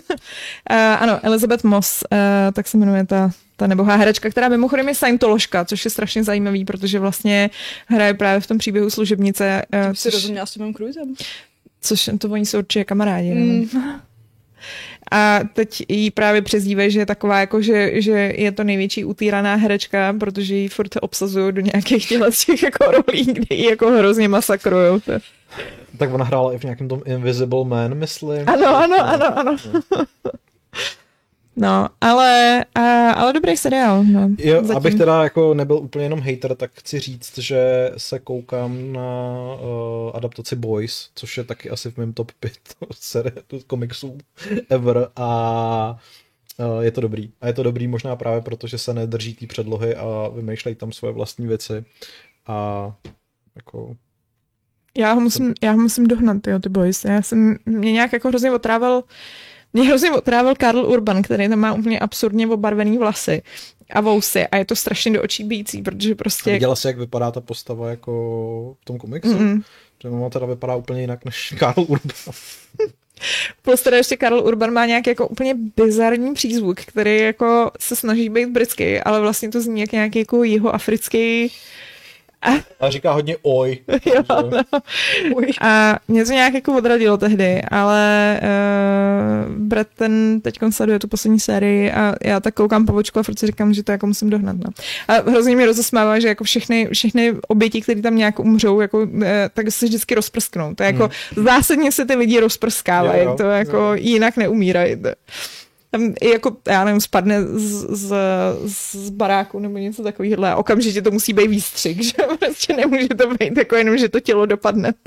ano, Elizabeth Moss, uh, tak se jmenuje ta, ta nebohá herečka, která mimochodem je Scientoložka, což je strašně zajímavý, protože vlastně hraje právě v tom příběhu služebnice, uh, Jsi což, rozuměla s Tomem Cruisem? což to oni jsou určitě kamarádi. Mm. A teď jí právě přezdívají, že je taková, jako, že, že je to největší utýraná herečka, protože ji furt obsazují do nějakých těchto těch jako rolí, kde ji jako hrozně masakrujou. Tak ona hrála i v nějakém tom Invisible Man, myslím. Ano, ano, ano, ano. No, ale, a, ale dobrý seriál. No, Jo, zatím. abych teda jako nebyl úplně jenom hater, tak chci říct, že se koukám na uh, adaptaci Boys, což je taky asi v mém top 5 série komiksů ever a uh, je to dobrý. A je to dobrý možná právě proto, že se nedrží té předlohy a vymýšlejí tam svoje vlastní věci a jako Já ho musím, já ho musím dohnat, jo, ty boys. Já jsem, mě nějak jako hrozně otrával, mě hrozně otrával Karl Urban, který tam má úplně absurdně obarvený vlasy a vousy a je to strašně do očí bíjící, protože prostě... viděla jsi, jak vypadá ta postava jako v tom komiksu? Mm-mm. Že ona teda vypadá úplně jinak než Karl Urban. Plus teda ještě Karl Urban má nějaký jako úplně bizarní přízvuk, který jako se snaží být britský, ale vlastně to zní jak nějaký jako jihoafrický A říká hodně oj. jo, no. A mě to nějak jako odradilo tehdy, ale uh, Brett ten teď sleduje tu poslední sérii a já tak koukám po očku a furt si říkám, že to jako musím dohnat. No. A hrozně mě rozesmává, že jako všechny, všechny oběti, které tam nějak umřou, jako, uh, tak se vždycky rozprsknou. To je jako zásadně se ty lidi rozprskávají, Jo, jo, to jako jo. jinak neumírají. Tam i jako, já nevím, spadne z, z, z baráku nebo něco takového a okamžitě to musí být výstřik, že prostě nemůže to být jako jenom, že to tělo dopadne.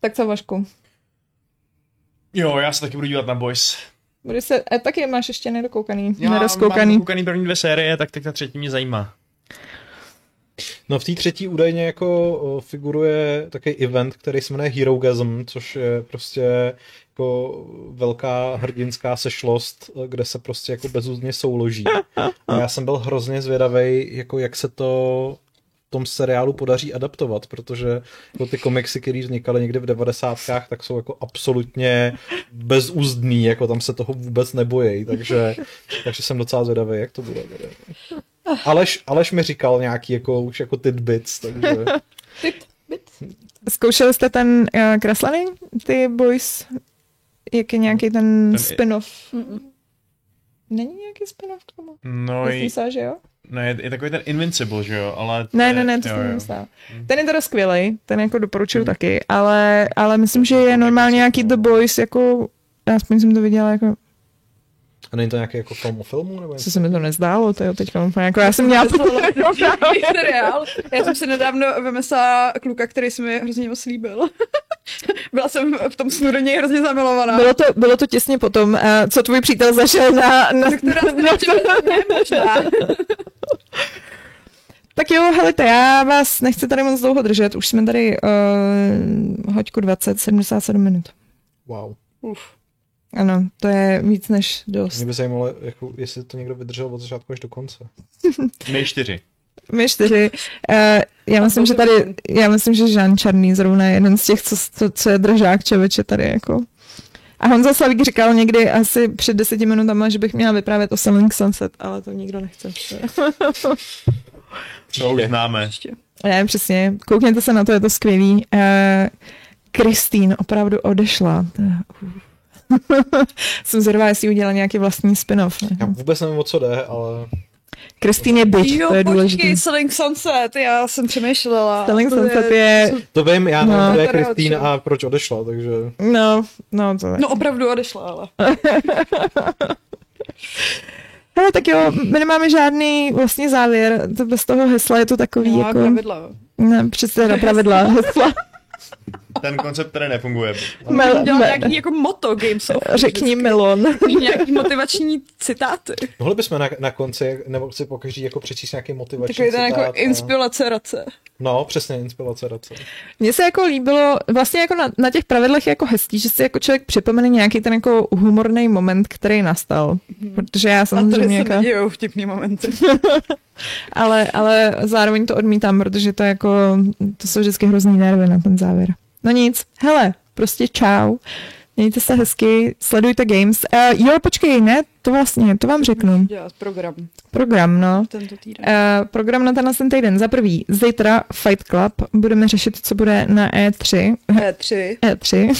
tak co, Vašku? Jo, já se taky budu dívat na Boys. Bude se, a taky máš ještě nedokoukaný, Já nerozkoukaný. mám koukaný první dvě série, tak teď ta třetí mě zajímá. No v té třetí údajně jako figuruje takový event, který se jmenuje Herogasm, což je prostě jako velká hrdinská sešlost, kde se prostě jako bezúzně souloží. A já jsem byl hrozně zvědavý, jako jak se to v tom seriálu podaří adaptovat, protože jako ty komiksy, které vznikaly někdy v devadesátkách, tak jsou jako absolutně bezúzdný, jako tam se toho vůbec nebojí, takže, takže jsem docela zvědavý, jak to bude. Aleš, Aleš mi říkal nějaký jako, už jako tidbits, takže... Zkoušeli jste ten uh, kreslený, ty boys? Jak je nějaký ten, Ten- spin-off? Není nějaký spin-off k tomu? No, Myslíš i, se, že jo? no je, je, takový ten Invincible, že jo, ale... to Ne, je- ne, ne, to jo, jsem jo. nemyslela. Ten je teda skvělý, ten jako doporučuju taky, ale, ale myslím, že je normálně nějaký The Boys, jako, já aspoň jsem to viděla, jako, A není to nějaký jako film o filmu? Nebo co se mi to nezdálo, to je teďka jako, já jsem měla seriál. Já jsem si nedávno vymyslela kluka, který se mi hrozně moc líbil. Byla jsem v tom snu do něj hrozně zamilovaná. Bylo to, bylo to těsně potom, eh, co tvůj přítel zašel na... na, možná. tak jo, helejte, já vás nechci tady moc dlouho držet, už jsme tady uh, hoďku 20, 77 minut. Wow. Uf. Ano, to je víc než dost. Mě by zajímalo, jako, jestli to někdo vydržel od začátku až do konce. My čtyři. My čtyři. Uh, já myslím, že tady, já myslím, že Žán Černý zrovna je jeden z těch, co, co, co je držák čeveče tady jako. A Honza Slavík říkal někdy asi před deseti minutami, že bych měla vyprávět o Selling Sunset, ale to nikdo nechce. To už známe. Ne, přesně. Koukněte se na to, je to skvělý. Eh, Kristýn opravdu odešla. Je- Jsem zvědavá, jestli udělala nějaký vlastní spin-off. Já Ne? vůbec nevím, o co jde, ale Kristýn je bitch, Jo, to je počkej, důležité. Selling Sunset, já jsem přemýšlela. Selling To Sunset je, to vím, já No. nevím, kdo je Kristýna odšel. a proč odešla, takže... no, no to je. No opravdu odešla, ale. Hele, tak jo, my nemáme žádný vlastně závěr, to bez toho hesla je to takový No, jako... pravidla. Ne, přece na pravidla hesla. Ten koncept, který nefunguje. Mel, Dělal me, nějaký jako moto Games of. řekni melon. Nějaký motivační citáty. Mohli bychom na, na konci, nebo si pokaždý jako přečíst nějaký motivační Takový ten jako a- inspirace race. No, přesně, inspirace race. Mně se jako líbilo, vlastně jako na, na těch pravidlech je jako hezký, že si jako člověk připomene nějaký ten jako humorný moment, který nastal. Protože já A tady samozřejmě se jako, vtipný momenty. ale, ale zároveň to odmítám, protože to jako, to jsou vždycky hrozný nervy na ten závěr. No nic, hele, prostě čau. Mějte se hezky, sledujte games. Uh, jo, počkej, ne, to vlastně, to vám řeknu. Dělat program Program, no. tento týden. Uh, program na tenhle ten týden. Za prvý, zítra Fight Club. Budeme řešit, co bude na E E3. E3. E3.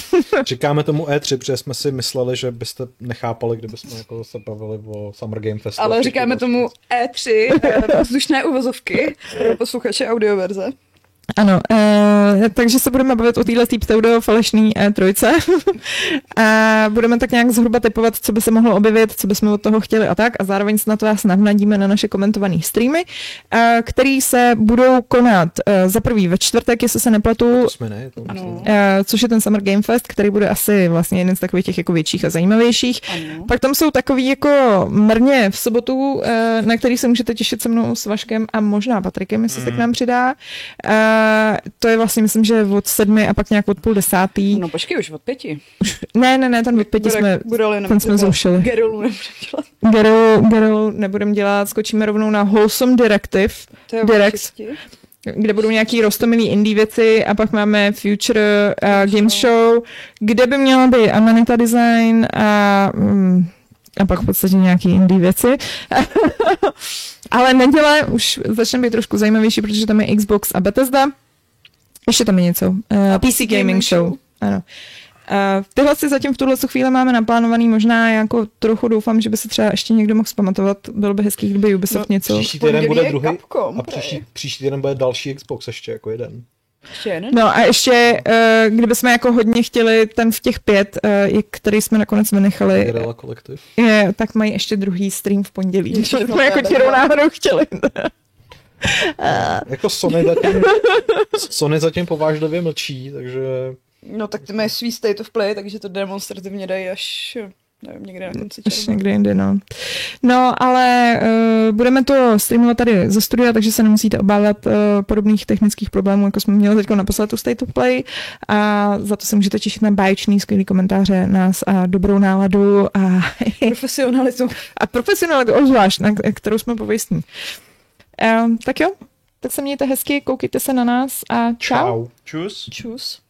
Říkáme tomu E3, protože jsme si mysleli, že byste nechápali, kdybychom jako se bavili o Summer Game Festu. Ale říkáme tomu E3, eh, vzdušné uvozovky pro posluchače audioverze. Ano, uh, takže se budeme bavit o téhle pseudo falešný E3. a budeme tak nějak zhruba typovat, co by se mohlo objevit, co bychom od toho chtěli a tak. A zároveň se na to vás navnadíme na naše komentované streamy, uh, který se budou konat uh, za prvý ve čtvrtek, jestli se nepletu, To jsme ne, to Ano. myslím. Eh, což je ten Summer Game Fest, který bude asi vlastně jeden z takových těch jako větších a zajímavějších. Ano. Pak tam jsou takový jako mrně v sobotu, eh, na který se můžete těšit se mnou s Vaškem a možná Patrikem, jestli se k nám přidá. Eh, To je vlastně, myslím, že od sedmi a pak nějak od půl desátý. No počkej, už od pěti. Ne, ne, ne, ten od pěti jsme, bude ten jsme zrušili. Gerilu nebudeme dělat. Gerilu nebudeme dělat, skočíme rovnou na Wholesome Directive, To je Direct. kde budou nějaký rostomilý indie věci a pak máme Future uh, Game Show, kde by měla být Amanita Design a, mm, a pak v podstatě nějaký indie věci. Ale neděle už začne být trošku zajímavější, protože tam je Xbox a Bethesda. Ještě tam je něco. Uh, PC Gaming Show. Ano. Uh, tyhle si zatím v tuhle chvíli máme naplánovaný, možná jako trochu doufám, že by se třeba ještě někdo mohl zpamatovat. Bylo by hezký, kdyby Ubisoft No, něco... Příští týden bude druhý Capcom, a příští, příští týden bude další Xbox ještě jako jeden. Ještě jeden? No a ještě, uh, kdybychom jako hodně chtěli ten v těch pět, uh, který jsme nakonec vynechali, kolektiv. je, tak mají ještě druhý stream v pondělí. Ježiš, To no jsme jako čirou náhodou chtěli. Jako Sony zatím, Sony zatím povážlivě mlčí, takže No tak ty mají svý state of play, takže to demonstrativně dají až, nevím, někde na konci Až června. někde jinde, no. No, ale uh, budeme to streamovat tady ze studia, takže se nemusíte obávat uh, podobných technických problémů, jako jsme měli teď naposled u State of Play. A za to se můžete těšit na báječný, skvělý komentáře nás a dobrou náladu a, Profesionalitu. a profesionalitu, obzvlášť, na kterou jsme pověstní. Um, tak jo, tak se mějte hezky, koukejte se na nás a čau. čau. Čus. Čus.